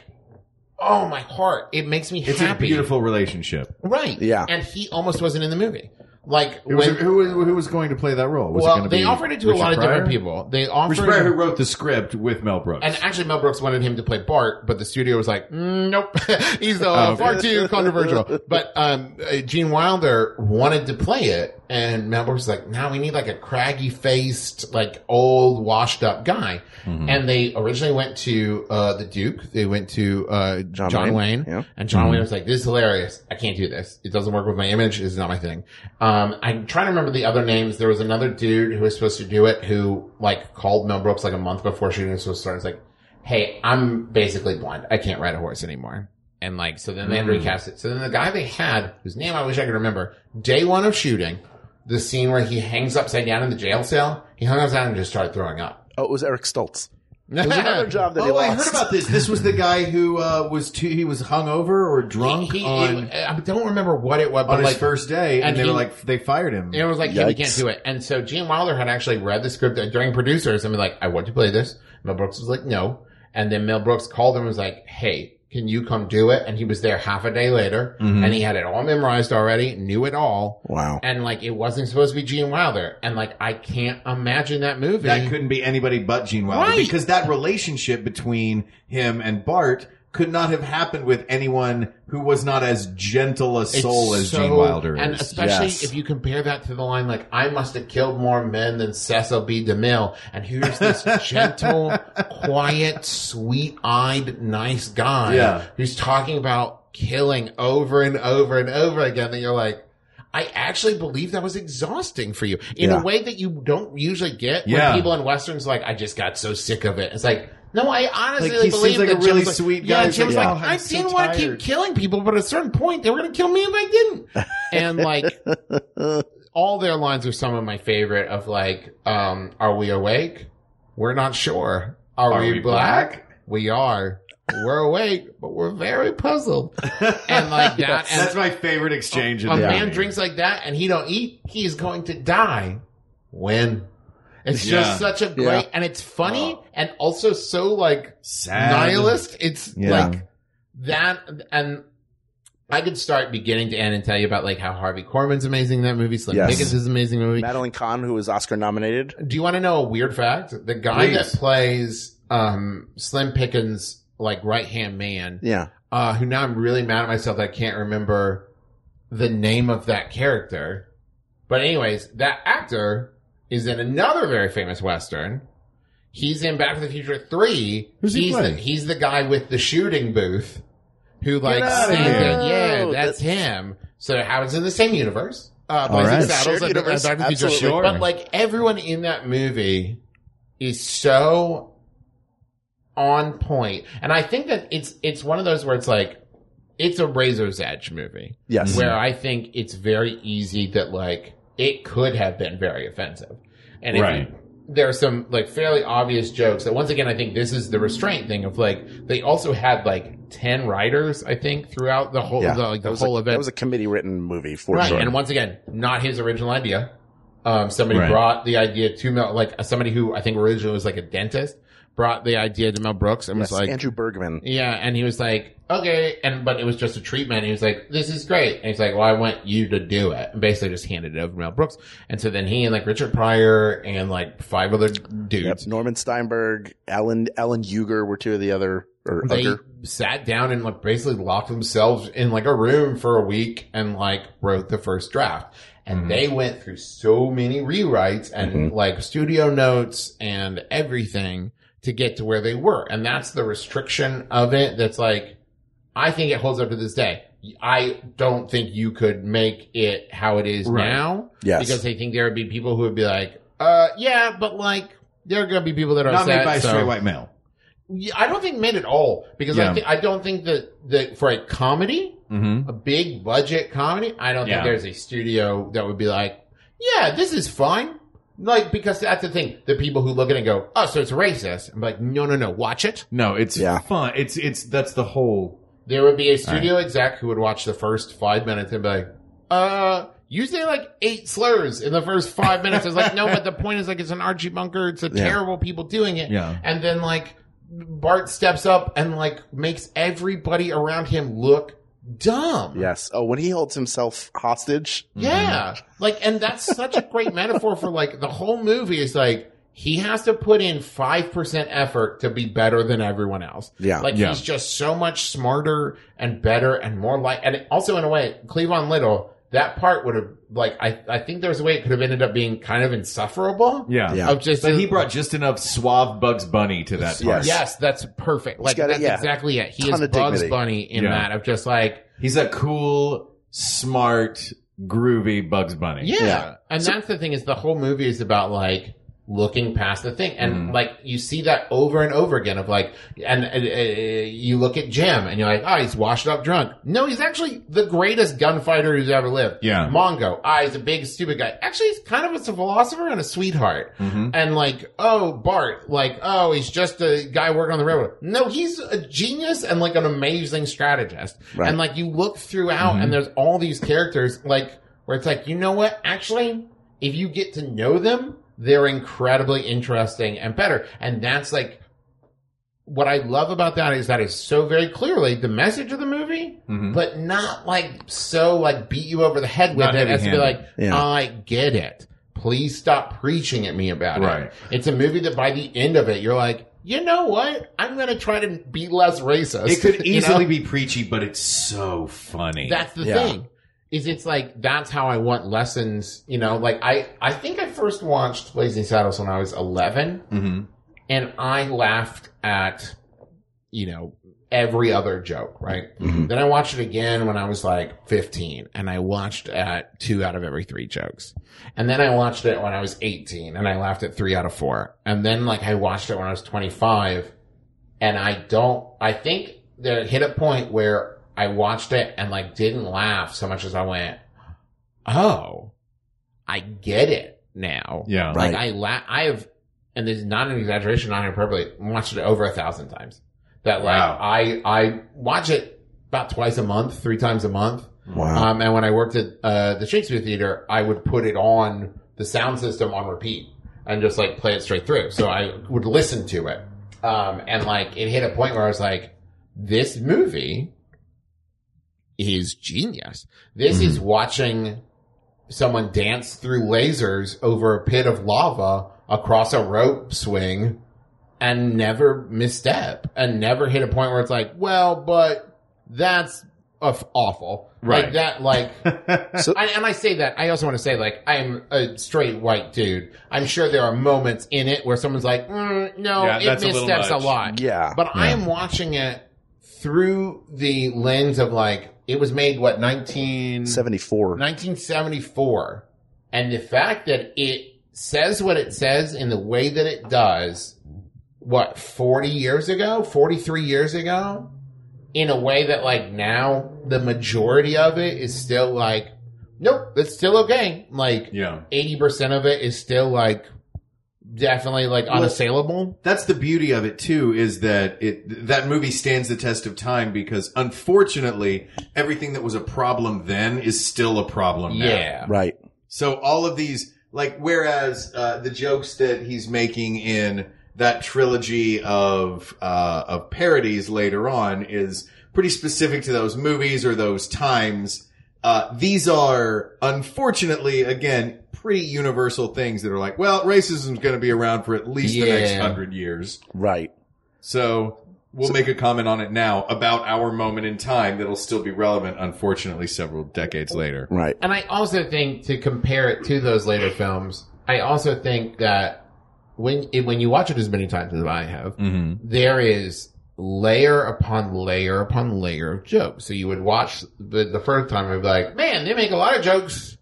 oh my heart. It makes me It's happy. a beautiful relationship. Right. Yeah. And he almost wasn't in the movie. Like It was, when who, who was going to play that role? Was well going they be offered it to a Richard lot of different people. They offered Richard Pryor, who wrote the script with Mel Brooks. And actually, Mel Brooks wanted him to play Bart, but the studio was like, mm, nope, [laughs] he's uh, Oh, okay. far too controversial. But um, uh, Gene Wilder wanted to play it, and Mel Brooks like, now we need like a craggy faced, like old, washed up guy. Mm-hmm. And they originally went to uh, the Duke. They went to uh, John, John Wayne, Wayne, yeah. and John Mm-hmm. Wayne was like, "This is hilarious. I can't do this. It doesn't work with my image. Is not my thing." Um, I'm trying to remember the other names. There was another dude who was supposed to do it who like called Mel Brooks like a month before shooting was supposed to start. It's like, "Hey, I'm basically blind. I can't ride a horse anymore." And like, so then they to recast it. So then the guy they had, whose name I wish I could remember, day one of shooting, the scene where he hangs upside down in the jail cell, he hung upside down and just started throwing up. Oh, it was Eric Stoltz. [laughs] It was another job that he oh, I heard about this. This was the guy who uh, was too, he was hungover or drunk He- he- on, I don't remember what it was, but on his like, first day, and, and they he- were like they fired him. And it was like, yeah, we Yikes. can't do it. And so Gene Wilder had actually read the script during producers and be like, I want to play this. Mel Brooks was like, no. And then Mel Brooks called him and was like, hey, can you come do it? And he was there half a day later Mm-hmm. and he had it all memorized already, knew it all. Wow. And like, it wasn't supposed to be Gene Wilder. And like, I can't imagine that movie. that couldn't be anybody but Gene Wilder Right. because that relationship between him and Bart could not have happened with anyone who was not as gentle a soul as so- Gene Wilder is. And especially Yes. if you compare that to the line like, I must have killed more men than Cecil B. DeMille. And here's this [laughs] gentle, quiet, sweet-eyed, nice guy Yeah. who's talking about killing over and over and over again that you're like, I actually believe that was exhausting for you in Yeah. a way that you don't usually get Yeah. when people in westerns like, I just got so sick of it. It's like, no, I honestly Like, he seems believe like that a really Jim's like- sweet Yeah, guy. He's Jim's like, like, "Oh, I'm I so didn't want to keep tired." killing people, but at a certain point, they were going to kill me if I didn't. [laughs] And like, all their lines are some of my favorite. Of like, um, are we awake? We're not sure. Are, Are we, we black? black? We are. We're awake, but we're very puzzled. And like [laughs] that, and That's my favorite exchange. in a the man movie. drinks like that and he don't eat, he's going to die. When? It's Yeah. just such a great, Yeah. and it's funny and also so like Sad. nihilist. It's Yeah. like that, and I could start beginning to end and tell you about like how Harvey Korman's amazing in that movie. Slim Yes. Pickens is an amazing movie. Madeline Kahn, who was Oscar nominated. Do you want to know a weird fact? The guy Please. that plays um, Slim Pickens' like right hand man, Yeah. uh, who now I'm really mad at myself that I can't remember the name of that character. But anyways, that actor is in another very famous Western. He's in Back to the Future 3. Who's he he's playing? the, he's the guy with the shooting booth who like outta stands there. Yeah, that's that's- him. So it happens in the same universe. Uh, All Blazing right. Saddles Shared and, uh, universe, Back to the Future. Sure. But like everyone in that movie is so on point. And I think that it's it's one of those where it's like it's a razor's edge movie. Yes. Where I think it's very easy that like it could have been very offensive. And if Right. you, there are some like fairly obvious jokes that once again I think this is the restraint thing of like they also had like ten writers I think throughout the whole Yeah. the, like the was whole a, event That was a committee written movie for right. sure. And once again, not his original idea. Um, somebody Right. brought the idea to Mel, like somebody who I think originally was like a dentist, brought the idea to Mel Brooks and Yes, was like, Andrew Bergman. yeah, and he was like, okay, and but it was just a treatment. He was like, this is great, and he's like, well, I want you to do it, and basically just handed it over to Mel Brooks. And so then he and like Richard Pryor and like five other Yep. dudes, Norman Steinberg, Alan Alan Uger were two of the other or they Uger. sat down and like basically locked themselves in like a room for a week and like wrote the first draft. And mm-hmm. they went through so many rewrites and mm-hmm. like studio notes and everything to get to where they were. And that's the restriction of it. That's like, I think it holds up to this day. I don't think you could make it how it is Right. now. Yes. Because I think there would be people who would be like, uh, yeah, but like, there are going to be people that are Not made upset, by a so- straight white male. yeah, I don't think made at all because Yeah. I, th- I don't think that, that for a comedy, Mm-hmm. a big budget comedy, I don't Yeah. think there's a studio that would be like, yeah, this is fine. Like, because that's the thing. The people who look at it and go, oh, so it's racist. I'm like, no, no, no, watch it. No, it's Yeah. fun. It's it's that's the whole. There would be a studio exec who would watch the first five minutes and be like, uh, you say like eight slurs in the first five [laughs] minutes. It's like, no, but the point is like, it's an Archie Bunker. It's a Yeah. terrible people doing it. Yeah. And then like Bart steps up and like makes everybody around him look dumb. Yes. Oh, when he holds himself hostage. Yeah. Like, and that's such a great metaphor for like the whole movie is like, he has to put in 5% effort to be better than everyone else. Yeah. Like Yeah. he's just so much smarter and better and more like, and also in a way, Cleavon Little, that part would have, like, I, I think there's a way it could have ended up being kind of insufferable. Yeah. Yeah. Of just, But he brought just enough suave Bugs Bunny to that part. Yes. yes, that's perfect. Like, got it, that's yeah. exactly it. He Ton is Bugs dignity. Bunny in Yeah. that of just like, He's a cool, smart, groovy Bugs Bunny. Yeah. Yeah. And that's the thing is the whole movie is about like looking past the thing. And Mm. like you see that over and over again of like, and uh, uh, you look at Jim and you're like, oh, he's washed up drunk. No, he's actually the greatest gunfighter who's ever lived. Yeah. Mongo, ah, he's a big stupid guy. Actually, he's kind of a philosopher and a sweetheart. Mm-hmm. And like, oh, Bart, like, oh, he's just a guy working on the railroad. No, he's a genius and like an amazing strategist. Right. And like you look throughout and there's all these characters like where it's like, you know what? Actually, if you get to know them, they're incredibly interesting and better. And that's like, what I love about that is that is so very clearly the message of the movie, mm-hmm. but not like so like beat you over the head with Not it as to be like, Yeah. I get it. Please stop preaching at me about Right. it. It's a movie that by the end of it, you're like, you know what? I'm going to try to be less racist. It could [laughs] You know? easily be preachy, but it's so funny. That's the Yeah. thing. Is it's like that's how I want lessons, you know, like I I think I first watched Blazing Saddles when I was 11 hmm and I laughed at you know every other joke, right? Then I watched it again when I was like 15 and I watched at 2 out of every 3 jokes. And then I watched it when I was 18 and I laughed at 3 out of 4. And then like I watched it when I was 25 and I don't, I think there hit a point where I watched it and like didn't laugh so much as I went, oh, I get it now. Yeah. Like Right. I la- I have, and this is not an exaggeration, not hyperbole, watched it over a thousand times. That like Wow. I, I watch it about twice a month, three times a month. Wow. Um, and when I worked at, uh, the Shakespeare Theater, I would put it on the sound system on repeat and just like play it straight through. So I would listen to it. Um, and like it hit a point where I was like, this movie is genius. This is watching someone dance through lasers over a pit of lava across a rope swing and never misstep and never hit a point where it's like, well, but that's of awful. Like Right. that, like, [laughs] So- I, and I say that, I also want to say, like, I'm a straight white dude. I'm sure there are moments in it where someone's like, mm, no, Yeah, it that's a missteps a, lot. Yeah. But I am watching it through the lens of like, it was made, what, 19... 74. 1974. And the fact that it says what it says in the way that it does, what, 40 years ago? 43 years ago? In a way that like now the majority of it is still like, nope, it's still okay. Like Yeah. 80% of it is still like definitely like unassailable. That's the beauty of it too, is that it that movie stands the test of time because unfortunately, everything that was a problem then is still a problem now. Yeah. Right. So all of these, like, whereas uh, the jokes that he's making in that trilogy of uh, of parodies later on is pretty specific to those movies or those times. Uh, these are unfortunately, again, pretty universal things that are like, well, racism's going to be around for at least the next Yeah. hundred years. Right. So we'll make a comment on it now about our moment in time that'll still be relevant, unfortunately, several decades later. Right. And I also think to compare it to those later films, I also think that when it, when you watch it as many times as I have, mm-hmm. there is layer upon layer upon layer of jokes. So you would watch the, the first time and be like, man, they make a lot of jokes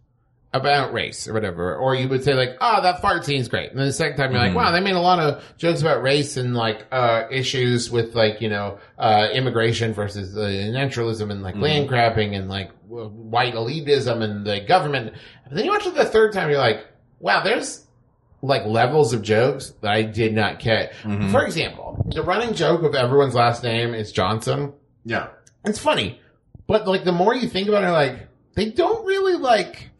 about race or whatever. Or you would say like, oh, that fart scene's great. And then the second time you're like, wow, they made a lot of jokes about race and like, uh, issues with like, you know, uh, immigration versus uh, naturalism and like land grabbing and like w- white elitism and the government. But then you watch it the third time, you're like, wow, there's like levels of jokes that I did not catch. For example, the running joke of everyone's last name is Johnson. Yeah. It's funny, but like the more you think about it, like they don't really like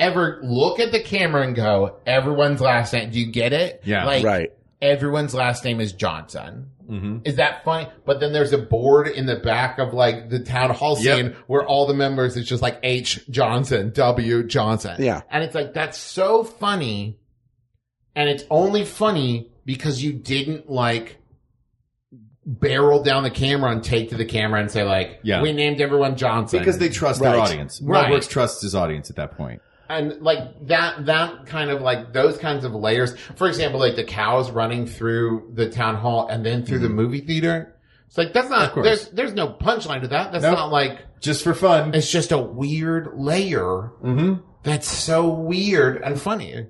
ever look at the camera and go, everyone's last name. Do you get it? Yeah. Like, Right. everyone's last name is Johnson. Mm-hmm. Is that funny? But then there's a board in the back of like the town hall Yep. scene where all the members it's just like H Johnson, W Johnson. Yeah. And it's like that's so funny. And it's only funny because you didn't like barrel down the camera and take to the camera and say like, Yeah. we named everyone Johnson. Because they trust their audience. Right. Mel trusts his audience at that point. And like that that kind of like those kinds of layers for example like the cows running through the town hall and then through the movie theater it's like that's Mm-hmm. Not there's there's no punchline to that that's Nope. not like Just for fun. it's just a weird layer Mm-hmm. that's so weird and funny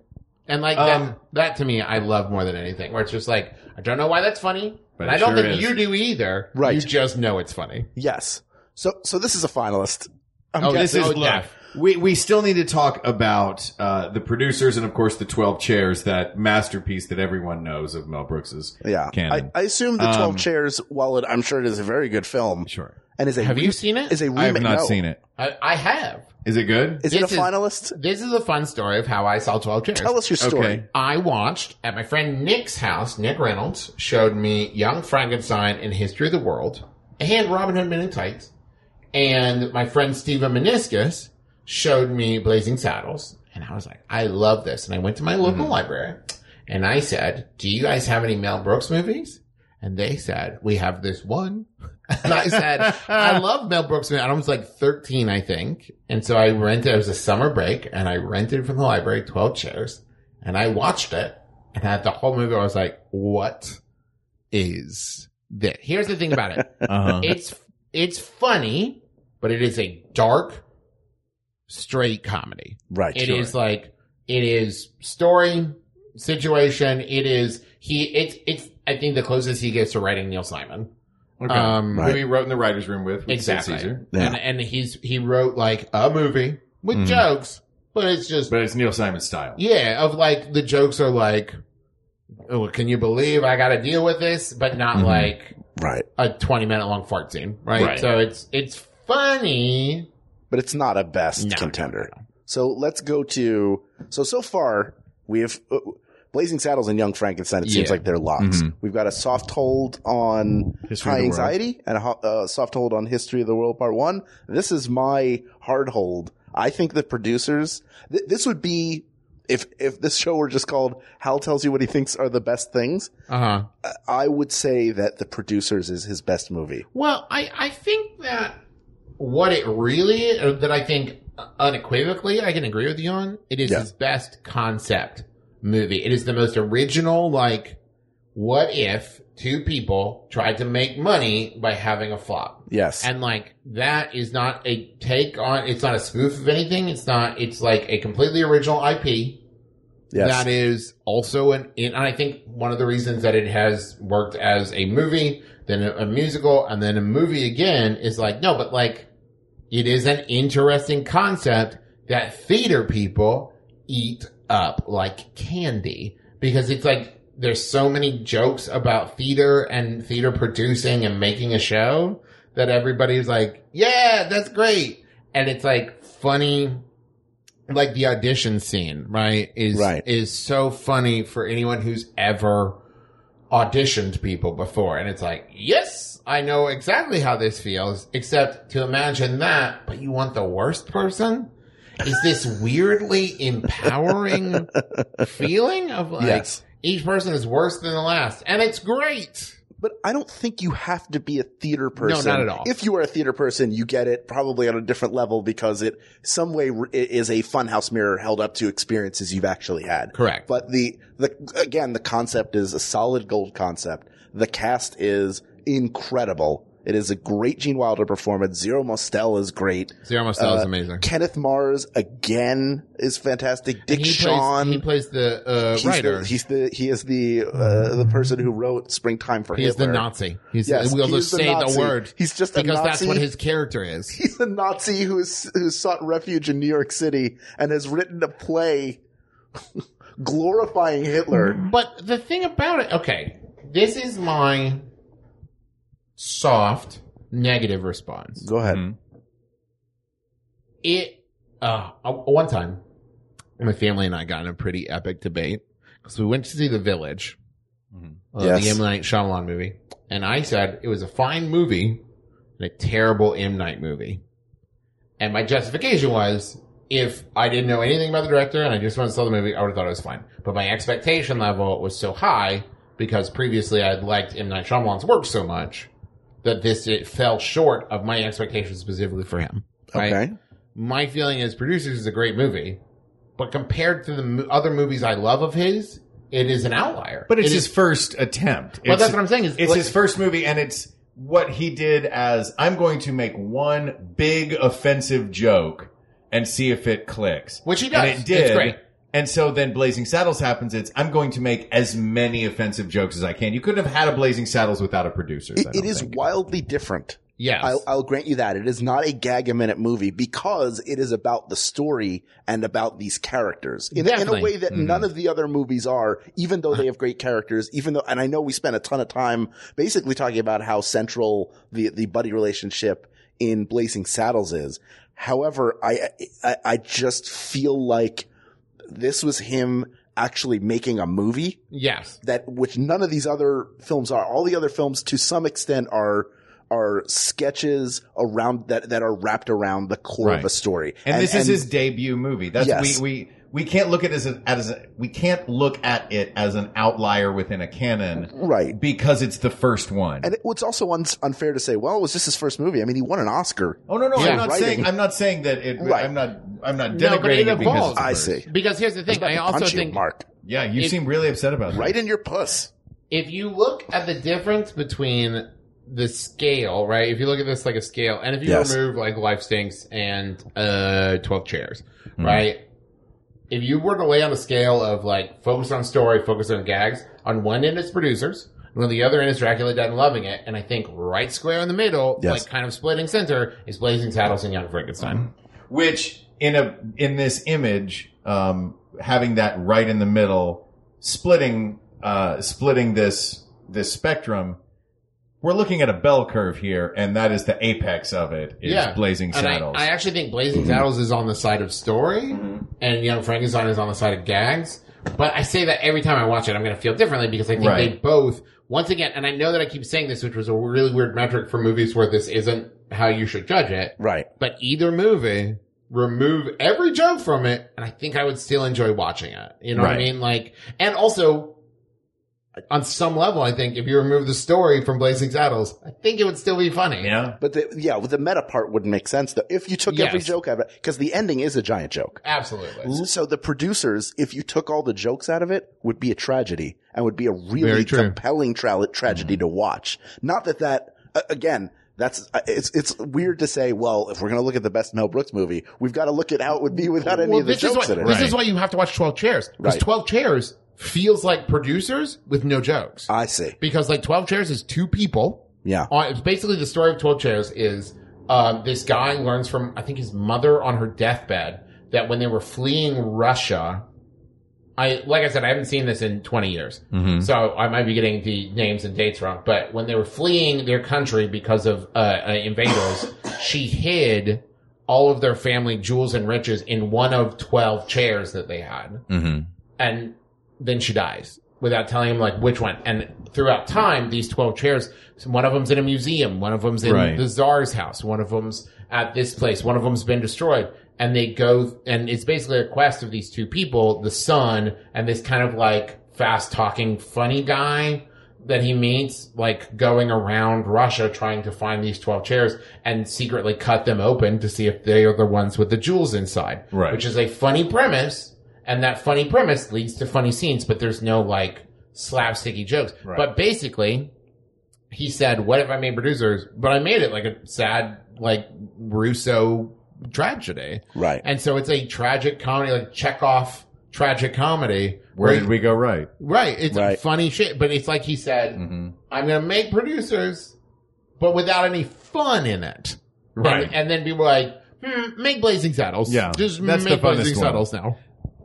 and like Um, that that to me i love more than anything where it's just like i don't know why that's funny But but i don't sure think is. you do either Right. you just know it's funny Yes. So so this is a finalist. I'm Oh, This is Oh, look. Def. We we still need to talk about uh, the producers and of course the twelve chairs, that masterpiece that everyone knows of Mel Brooks's yeah. I, canon. I assume the Twelve Um, Chairs, while it, I'm sure it is a very good film, sure, and is a have re- you seen it is a remake. I have not no. seen it. I, I have Is it good? Is it a This is- finalist? this is a fun story of how i saw 12 chairs Tell us your story. Okay. I watched at my friend Nick's house. Nick Reynolds showed me Young Frankenstein and History of the World and Robin Hood Men in Tights. And my friend Steven Meniscus showed me Blazing Saddles. And I was like, I love this. And I went to my local library and I said, do you guys have any Mel Brooks movies? And they said, we have this one. [laughs] And I said, I [laughs] love Mel Brooks. And I was like 13, I think. And so I rented, it was a summer break and I rented from the library 12 chairs and I watched it and at the whole movie I was like, what is this? Here's the thing about it. [laughs] Uh-huh. it's, it's funny, but it is a dark, straight comedy. Right. It sure. is like it is story situation. It is he. It's it's. I think the closest he gets to writing Neil Simon. Okay. Um, Who he wrote in the writers' room with, with exactly. Caesar. Yeah. And and he's he wrote like a movie with Mhm. jokes, but it's just but it's Neil Simon style. yeah. Of like the jokes are like, oh, can you believe I got to deal with this? But not Mhm. like right. a twenty minute long fart scene, right? Right. So it's it's funny. But it's not a best No, contender. So let's go to so so far we have uh, Blazing Saddles and Young Frankenstein. It seems like they're locks. Mhm. We've got a soft hold on History high anxiety and a uh, soft hold on history of the world part one. This is my hard hold. I think the producers. Th- this would be if if this show were just called Hal tells you what he thinks are the best things. Uh huh. I would say that the producers is his best movie. Well, I, I think that what it really, or that I think unequivocally I can agree with you on, it is Yeah. his best concept movie. It is the most original, like, what if two people tried to make money by having a flop? Yes. And like, that is not a take on, it's not a spoof of anything. It's not, it's like a completely original IP. yes. That is also an, and I think one of the reasons that it has worked as a movie, then a musical, and then a movie again is like, no, but like, it is an interesting concept that theater people eat up like candy because it's like, there's so many jokes about theater and theater producing and making a show that everybody's like, yeah, that's great. And it's like funny like the audition scene, right? Is Right. is so funny for anyone who's ever auditioned people before. And it's like, yes, I know exactly how this feels, except to imagine that, but you want the worst person? Is this weirdly empowering [laughs] feeling of like Yes. each person is worse than the last. And it's great. But I don't think you have to be a theater person. No, not at all. If you are a theater person, you get it probably on a different level because it some way it is a funhouse mirror held up to experiences you've actually had. Correct. But the, the, again, the concept is a solid gold concept. The cast is incredible. It is a great Gene Wilder performance. Zero Mostel is great. Zero Mostel is Uh, amazing. Kenneth Mars again is fantastic. Dick he Shawn. plays, he plays the uh, he's writer. The, he's the he is the uh, the person who wrote Springtime for Hitler. He's the Nazi. He's, Yes, we'll he just is the say Nazi. the word. He's just a because that's what his character is. [laughs] He's a Nazi who's who sought refuge in New York City and has written a play [laughs] glorifying Hitler. But the thing about it, okay, this is my soft negative response. Go ahead. Mhm. It, uh, one time, my family and I got in a pretty epic debate because we went to see The Village uh, Yes. the M Night Shyamalan movie, and I said it was a fine movie and a terrible M Night movie. And my justification was if I didn't know anything about the director and I just wanted to saw the movie, I would have thought it was fine. But my expectation level was so high because previously I had liked M Night Shyamalan's work so much that this it fell short of my expectations specifically for him. Right? Okay. my feeling is Producers is a great movie, but compared to the mo- other movies I love of his, it is an outlier. But it's It his is- first attempt. Well, It's- that's what I'm saying is it's like- his first movie, and it's what he did as I'm going to make one big offensive joke and see if it clicks. Which he And does. it It's did. great. And so then Blazing Saddles happens. It's I'm going to make as many offensive jokes as I can. You couldn't have had a Blazing Saddles without a producer. It, it is wildly different. yes. I'll, I'll grant you that. It is not a gag a minute movie because it is about the story and about these characters in, in a way that mm-hmm. none of the other movies are, even though they have great characters, even though, and I know we spent a ton of time basically talking about how central the, the buddy relationship in Blazing Saddles is. However, I, I, I just feel like this was him actually making a movie yes. that which none of these other films are. All the other films, to some extent, are are sketches around that that are wrapped around the core of a story. and, this is his debut movie. That's Yes. we we we can't look at it as a, as a we can't look at it as an outlier within a canon, Right. Because it's the first one. And it, it's also un- unfair to say, well, it was just his first movie. I mean, he won an Oscar. oh no no, Yeah. I'm not Writing. saying I'm not saying that it. Right. I'm not I'm not No, but it denigrating it, because evolves. it's the I first. see. Because here's the thing. I also Punch you, think Mark, Yeah, you If- seem really upset about that. right in your puss. if you look at the difference between the scale, right? If you look at this like a scale, and if you Yes. remove like Life Stinks and uh, Twelve Chairs, Hmm. right? If you were to lay on a scale of like focus on story, focus on gags, on one end it's producers, and on the other end is Dracula Dead and Loving It, and I think right square in the middle, Yes. like kind of splitting center, is Blazing Saddles and Young Frankenstein. which in a in this image um having that right in the middle splitting uh splitting this this spectrum we're looking at a bell curve here and that is the apex of it is yeah, blazing And I- saddles I, actually think Blazing Saddles is on the side of story, and Young Frankenstein is on the side of gags. But I say that every time I watch it, I'm going to feel differently because I think Right. they both, once again, and I know that I keep saying this, which was a really weird metric for movies where this isn't how you should judge it. Right. But either movie, remove every joke from it, and I think I would still enjoy watching it. You know what I mean? Like, and also, on some level, I think if you remove the story from Blazing Saddles, I think it would still be funny. yeah But the, yeah, with the meta part wouldn't make sense though. If you took every joke out of it, because the ending is a giant joke. Absolutely. So the producers, if you took all the jokes out of it, would be a tragedy and would be a really compelling tra- tragedy to watch. Not that that, uh, again, that's, uh, it's, it's weird to say, well, if we're going to look at the best Mel Brooks movie, we've got to look at how it would be without any well, of the this jokes is why, in it. This is why you have to watch 12 Chairs. Because Right. 12 Chairs feels like producers with no jokes. I see. because like 12 Chairs is two people. Yeah. On, it's basically the story of 12 Chairs is, um, this guy learns from, I think his mother on her deathbed that when they were fleeing Russia, I, like I said, I haven't seen this in 20 years. So I might be getting the names and dates wrong, but when they were fleeing their country because of, uh, uh invaders, [laughs] she hid all of their family jewels and riches in one of 12 chairs that they had and then she dies without telling him like which one. And throughout time, these 12 chairs, one of them's in a museum, one of them's in Right. the czar's house, one of them's at this place, one of them's been destroyed. And they go, and it's basically a quest of these two people, the son and this kind of like fast talking funny guy that he meets, like going around Russia trying to find these 12 chairs and secretly cut them open to see if they are the ones with the jewels inside. Right. Which is a funny premise. And that funny premise leads to funny scenes, but there's no like slapsticky jokes. But basically, he said, what if I made producers? But I made it like a sad, like Russo tragedy. Right. And so it's a tragic comedy, like Chekhov tragic comedy. where did we go right Right. It's Right. funny shit, but it's like he said, Mm-hmm. I'm going to make producers, but without any fun in it. Right. And, and then people are like, hmm, make Blazing Saddles. Yeah, Just that's make funnest Blazing one. Saddles now.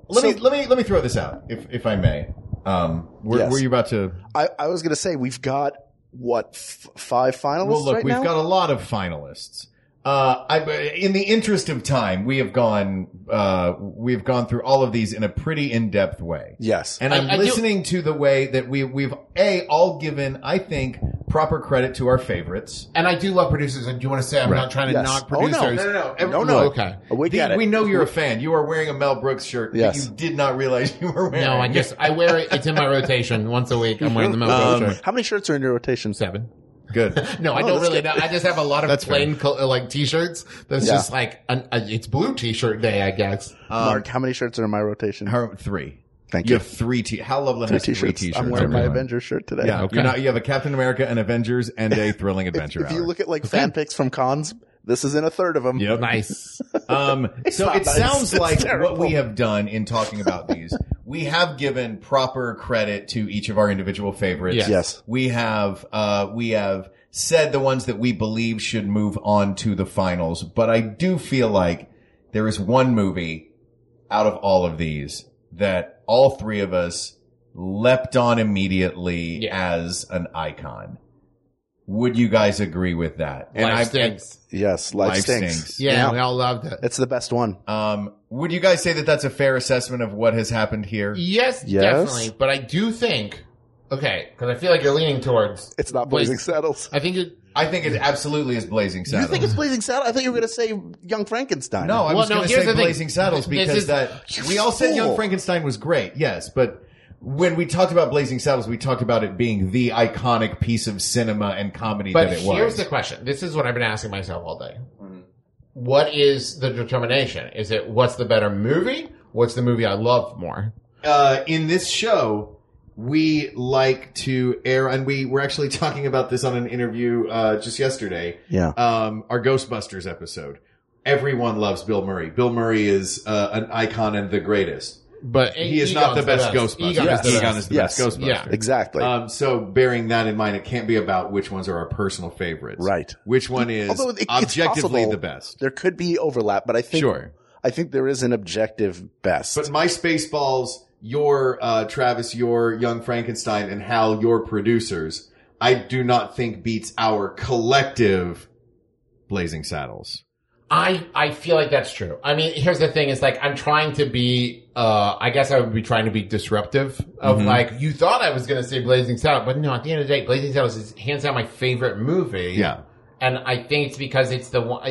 let So- me let me let me throw this out if if i may um were, Yes. were you about to I, I was going to say we've got what f- five finalists well look right we've now? got a lot of finalists Uh, I, in the interest of time, we have gone, uh, we've gone through all of these in a pretty in-depth way. Yes. And I'm I- I do- listening to the way that we, we've, A, all given, I think, proper credit to our favorites. And I do love producers. I do you want to say I'm Right. not trying to Yes. knock Oh, no. producers. No, no, no. no, no. Okay. We The- get it. we know you're a fan. You are wearing a Mel Brooks shirt Yes. that you did not realize you were wearing. It. No, I just I wear it. It's in my rotation once a week. I'm wearing the Mel [laughs] Um, Brooks shirt. How many shirts are in your rotation? Seven. Good. [laughs] No, I Oh, don't really good. know. I just have a lot of That's plain col- like t-shirts. That's Yeah. just like an, a, it's blue t-shirt day, I guess. Um, Mark, how many shirts are in my rotation? Her, three. Thank You you. have three t- Hal Lublin Three has three t-shirts. t-shirts. I'm wearing my. Avengers shirt today. Yeah, Okay. you're not, you have a Captain America, and Avengers, and a [laughs] Thrilling Adventure If Hour. you look at like fan pics from cons, this is in a third of them. Yep. Nice. [laughs] Um, so it nice. sounds [laughs] It's like terrible. what we have done in talking about these, we have given proper credit to each of our individual favorites. Yes. Yes. We have, uh, we have said the ones that we believe should move on to the finals, but I do feel like there is one movie out of all of these that all three of us leapt on immediately Yeah. as an icon. Would you guys agree with that? Life I- stinks. Yes, life, Life stinks. stinks. Yeah, we all loved it. It's the best one. Um, would you guys say that that's a fair assessment of what has happened here? Yes, Yes. definitely. But I do think, okay, because I feel like you're leaning towards. It's not Blazing- Blazing Saddles. I think it. I think it absolutely is Blazing Saddles. You Saddles. think it's Blazing Saddles? I thought you were going to say Young Frankenstein. no, I Well, was no, going to here's say the thing. Blazing Saddles This because is- that we all said Young fool. Frankenstein was great, yes, but when we talked about Blazing Saddles, we talked about it being the iconic piece of cinema and comedy But that it was. here's the question. This is what I've been asking myself all day. What is the determination? Is it what's the better movie? What's the movie I love more? uh, in this show, we like to air, and we were actually [laughs] talking about this on an interview uh, just yesterday. Yeah. um, our Ghostbusters episode. Everyone loves Bill Murray. Bill Murray is uh, an icon and the greatest. But He is not the Egon's best Ghostbuster. Egon Yes. is the Egon best. is the Yes. best Ghostbuster. Yeah. Exactly. Um, so bearing that in mind, it can't be about which ones are our personal favorites. Right. Which one is Although it- objectively possible the best. there could be overlap, but I think Sure. I think there is an objective best. But my Spaceballs, your uh, Travis, your Young Frankenstein, and Hal, your producers, I do not think beats our collective Blazing Saddles. I I feel like that's true. I mean, here's the thing: is like I'm trying to be. Uh I guess I would be trying to be disruptive. Of Mm-hmm. like, you thought I was going to say Blazing Saddles, but no. At the end of the day, Blazing Saddles is hands down my favorite movie. Yeah. and I think it's because it's the one.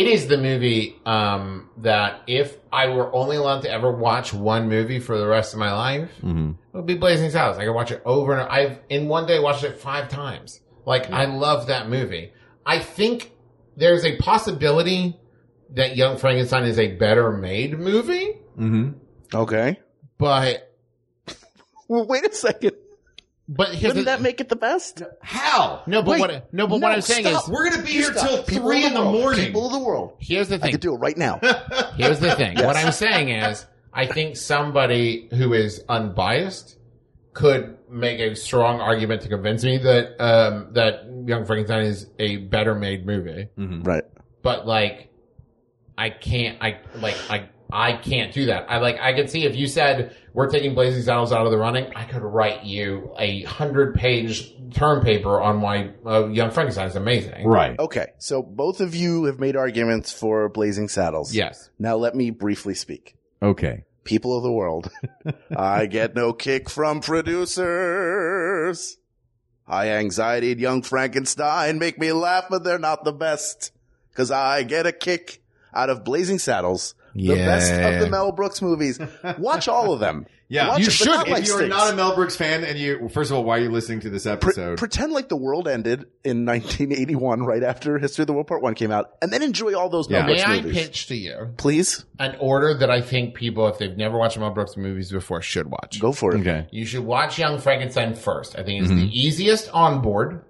It is the movie um that if I were only allowed to ever watch one movie for the rest of my life, Mm-hmm. it would be Blazing Saddles. I could watch it over and over. I've in one day watched it five times. Like I love that movie. I think there's a possibility that Young Frankenstein is a better made movie, Mm-hmm. Okay. but [laughs] Well, wait a second. but here's Wouldn't the, that make it the best? How? no, but Wait, what no, but no, what I'm saying stop. is We're gonna be here Stop. till People three of in the world. morning. People of the world. here's the I thing. could do it right now. [laughs] Here's the thing. What I'm saying is, I think somebody who is unbiased could make a strong argument to convince me that um, that Young Frankenstein is a better made movie. right. But like, I can't. I like. I. I can't do that. I like. I could see if you said we're taking Blazing Saddles out of the running, I could write you a hundred page term paper on why uh, Young Frankenstein is amazing. Right. Okay. So both of you have made arguments for Blazing Saddles. Yes. Now let me briefly speak. Okay. People of the world, [laughs] I get no kick from producers. High anxiety and young Frankenstein make me laugh, but they're not the best. Cause I get a kick out of Blazing Saddles, the best of the Mel Brooks movies. Watch all of them. [laughs] Yeah, Watch you it, should. If like you're not a Mel Brooks fan, and you, first of all, why are you listening to this Pre- episode? pretend like the world ended in [laughs] 1981, right after History of the World Part One came out, and then enjoy all those Mel Yeah. Brooks May I pitch to you Please an order that I think people, if they've never watched Mel Brooks movies before, should watch? go for it. okay. You should watch Young Frankenstein first. I think it's Mm-hmm. the easiest on board,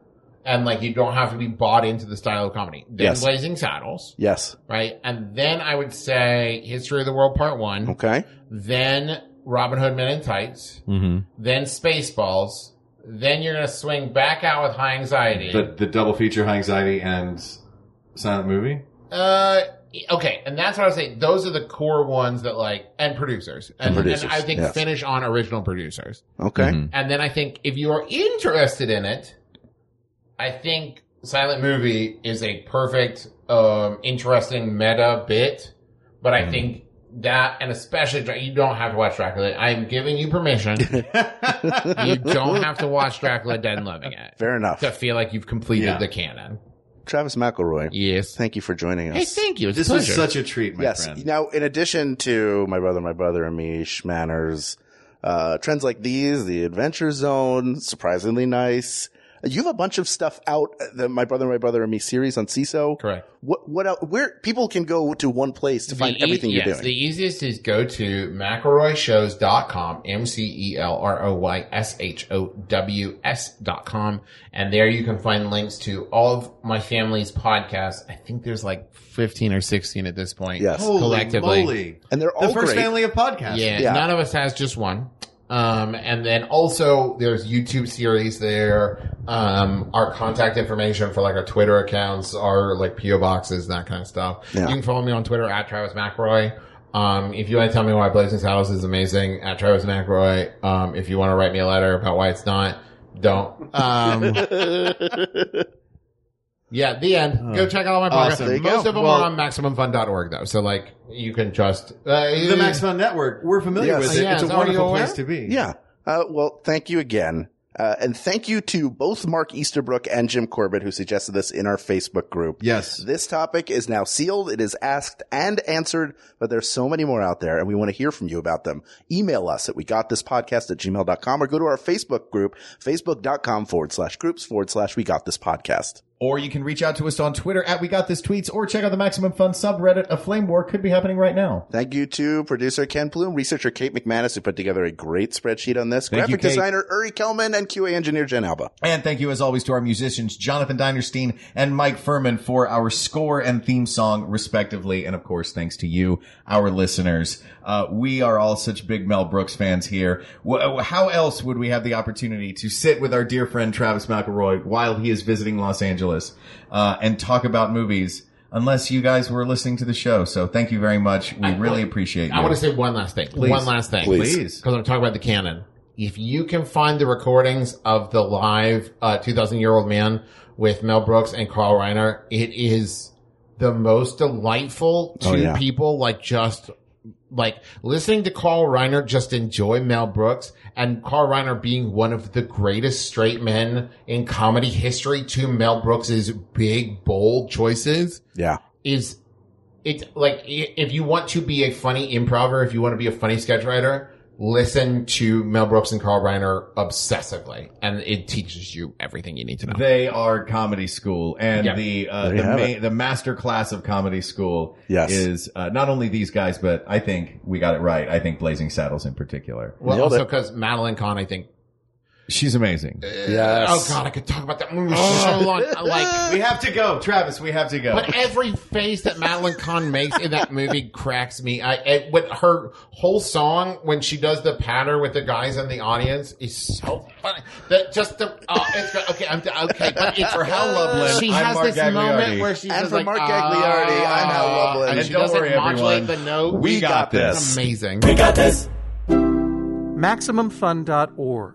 and like you don't have to be bought into the style of comedy. Then Yes. Blazing Saddles, Yes. right? And then I would say History of the World Part One. Okay. Then Robin Hood Men in Tights. Mm-hmm. Then Spaceballs. Then you're gonna swing back out with High Anxiety. The the double feature, High Anxiety and Silent Movie. Uh, okay, and that's what I was saying. Those are the core ones that like, and producers, and, And producers, and I think yes. finish on original producers. Okay. Mhm. And then I think if you are interested in it, I think silent movie is a perfect, um, interesting meta bit, but Mm-hmm. I think that, and especially, Dra- you don't have to watch Dracula. I'm giving you permission. [laughs] you don't have to watch Dracula Dead and Loving It Fair enough. to feel like you've completed Yeah. the canon. Travis McElroy. Yes. Thank you for joining us. Hey, thank you. It's This a was such a treat, my yes. friend. Now, in addition to my brother, my brother, and me, Shmanners, uh, trends like these, the Adventure Zone, surprisingly nice. You have a bunch of stuff out, the My Brother, My Brother, and Me series on Seeso. Correct. What, what else, where people can go to one place to find e- everything you're yes, doing. The easiest is go to McElroyshows.com, M-C-E-L-R-O-Y-S-H-O-W-S dot com. And there you can find links to all of my family's podcasts. I think there's like 15 or 16 at this point. Yes. Holy collectively. moly. and they're The all first great. family of podcasts. Yeah, Yeah. none of us has just one. Um, and then also there's YouTube series there. Um, our contact information for like our Twitter accounts, our like PO boxes, that kind of stuff. Yeah. You can follow me on Twitter at Travis McElroy. Um, if you want to tell me why Blazing Saddles is amazing, at Travis McElroy. Um, if you want to write me a letter about why it's not, don't. [laughs] Yeah, the end. Go check out all my podcasts. Awesome. There you Most go. of them Well- are on MaximumFun.org though. So like, you can just, uh, The Max Fun Network. We're familiar Yes. with it. Yes. It's a Are wonderful aware? place to be. Yeah. Uh, well, thank you again. Uh, and thank you to both Mark Easterbrook and Jim Corbett who suggested this in our Facebook group. Yes. This topic is now sealed. It is asked and answered, but there's so many more out there and we want to hear from you about them. Email us at we got this podcast at gmail.com or go to our Facebook group, facebook.com forward slash groups forward slash we got this podcast. Or you can reach out to us on Twitter at We Got This Tweets or check out the Maximum Fun subreddit. A flame war could be happening right now. Thank you to producer Ken Plume, researcher Kate McManus who put together a great spreadsheet on this, Thank graphic Kate. designer Uri Kelman and QA engineer Jen Alba. And thank you as always to our musicians, Jonathan Dinerstein and Mike Furman for our score and theme song respectively. And of course, thanks to you, our listeners. Uh, we are all such big Mel Brooks fans here. Wh- how else would we have the opportunity to sit with our dear friend Travis McElroy while he is visiting Los Angeles, uh, and talk about movies? Unless you guys were listening to the show. So thank you very much. We really appreciate you. I want to say one last thing. Please. One last thing. Please. Please. Because I'm talking about the canon. If you can find the recordings of the live uh, 2,000 year old man with Mel Brooks and Carl Reiner, it is the most delightful to Oh, yeah. people like just like listening to Carl Reiner just enjoy Mel Brooks and Carl Reiner being one of the greatest straight men in comedy history to Mel Brooks's big bold choices Yeah. is it's like if you want to be a funny improver, if you want to be a funny sketch writer, listen to Mel Brooks and Carl Reiner obsessively, and it teaches you everything you need to know. They are comedy school, and Yeah. the uh, the, have ma- the master class of comedy school Yes. is uh, not only these guys, but I think we got it right. I think Blazing Saddles in particular. well, Nailed also because Madeline Kahn, I think. She's amazing. Yes. Oh God, I could talk about that movie so long. [laughs] Like, we have to go, Travis. We have to go. but every face that Madeline Kahn makes in that movie cracks me. I, I with her whole song when she does the patter with the guys in the audience is so funny. That just the oh, it's good. okay. I'm okay, but it's For Hal Lublin, She I'm has Mark this Gagliardi. moment where she's And just for like, Mark Gagliardi, I'm Hal "Ah," Lublin. and And she don't doesn't worry, modulate everyone. the note. We got this. It's amazing. We got this. MaximumFun.org.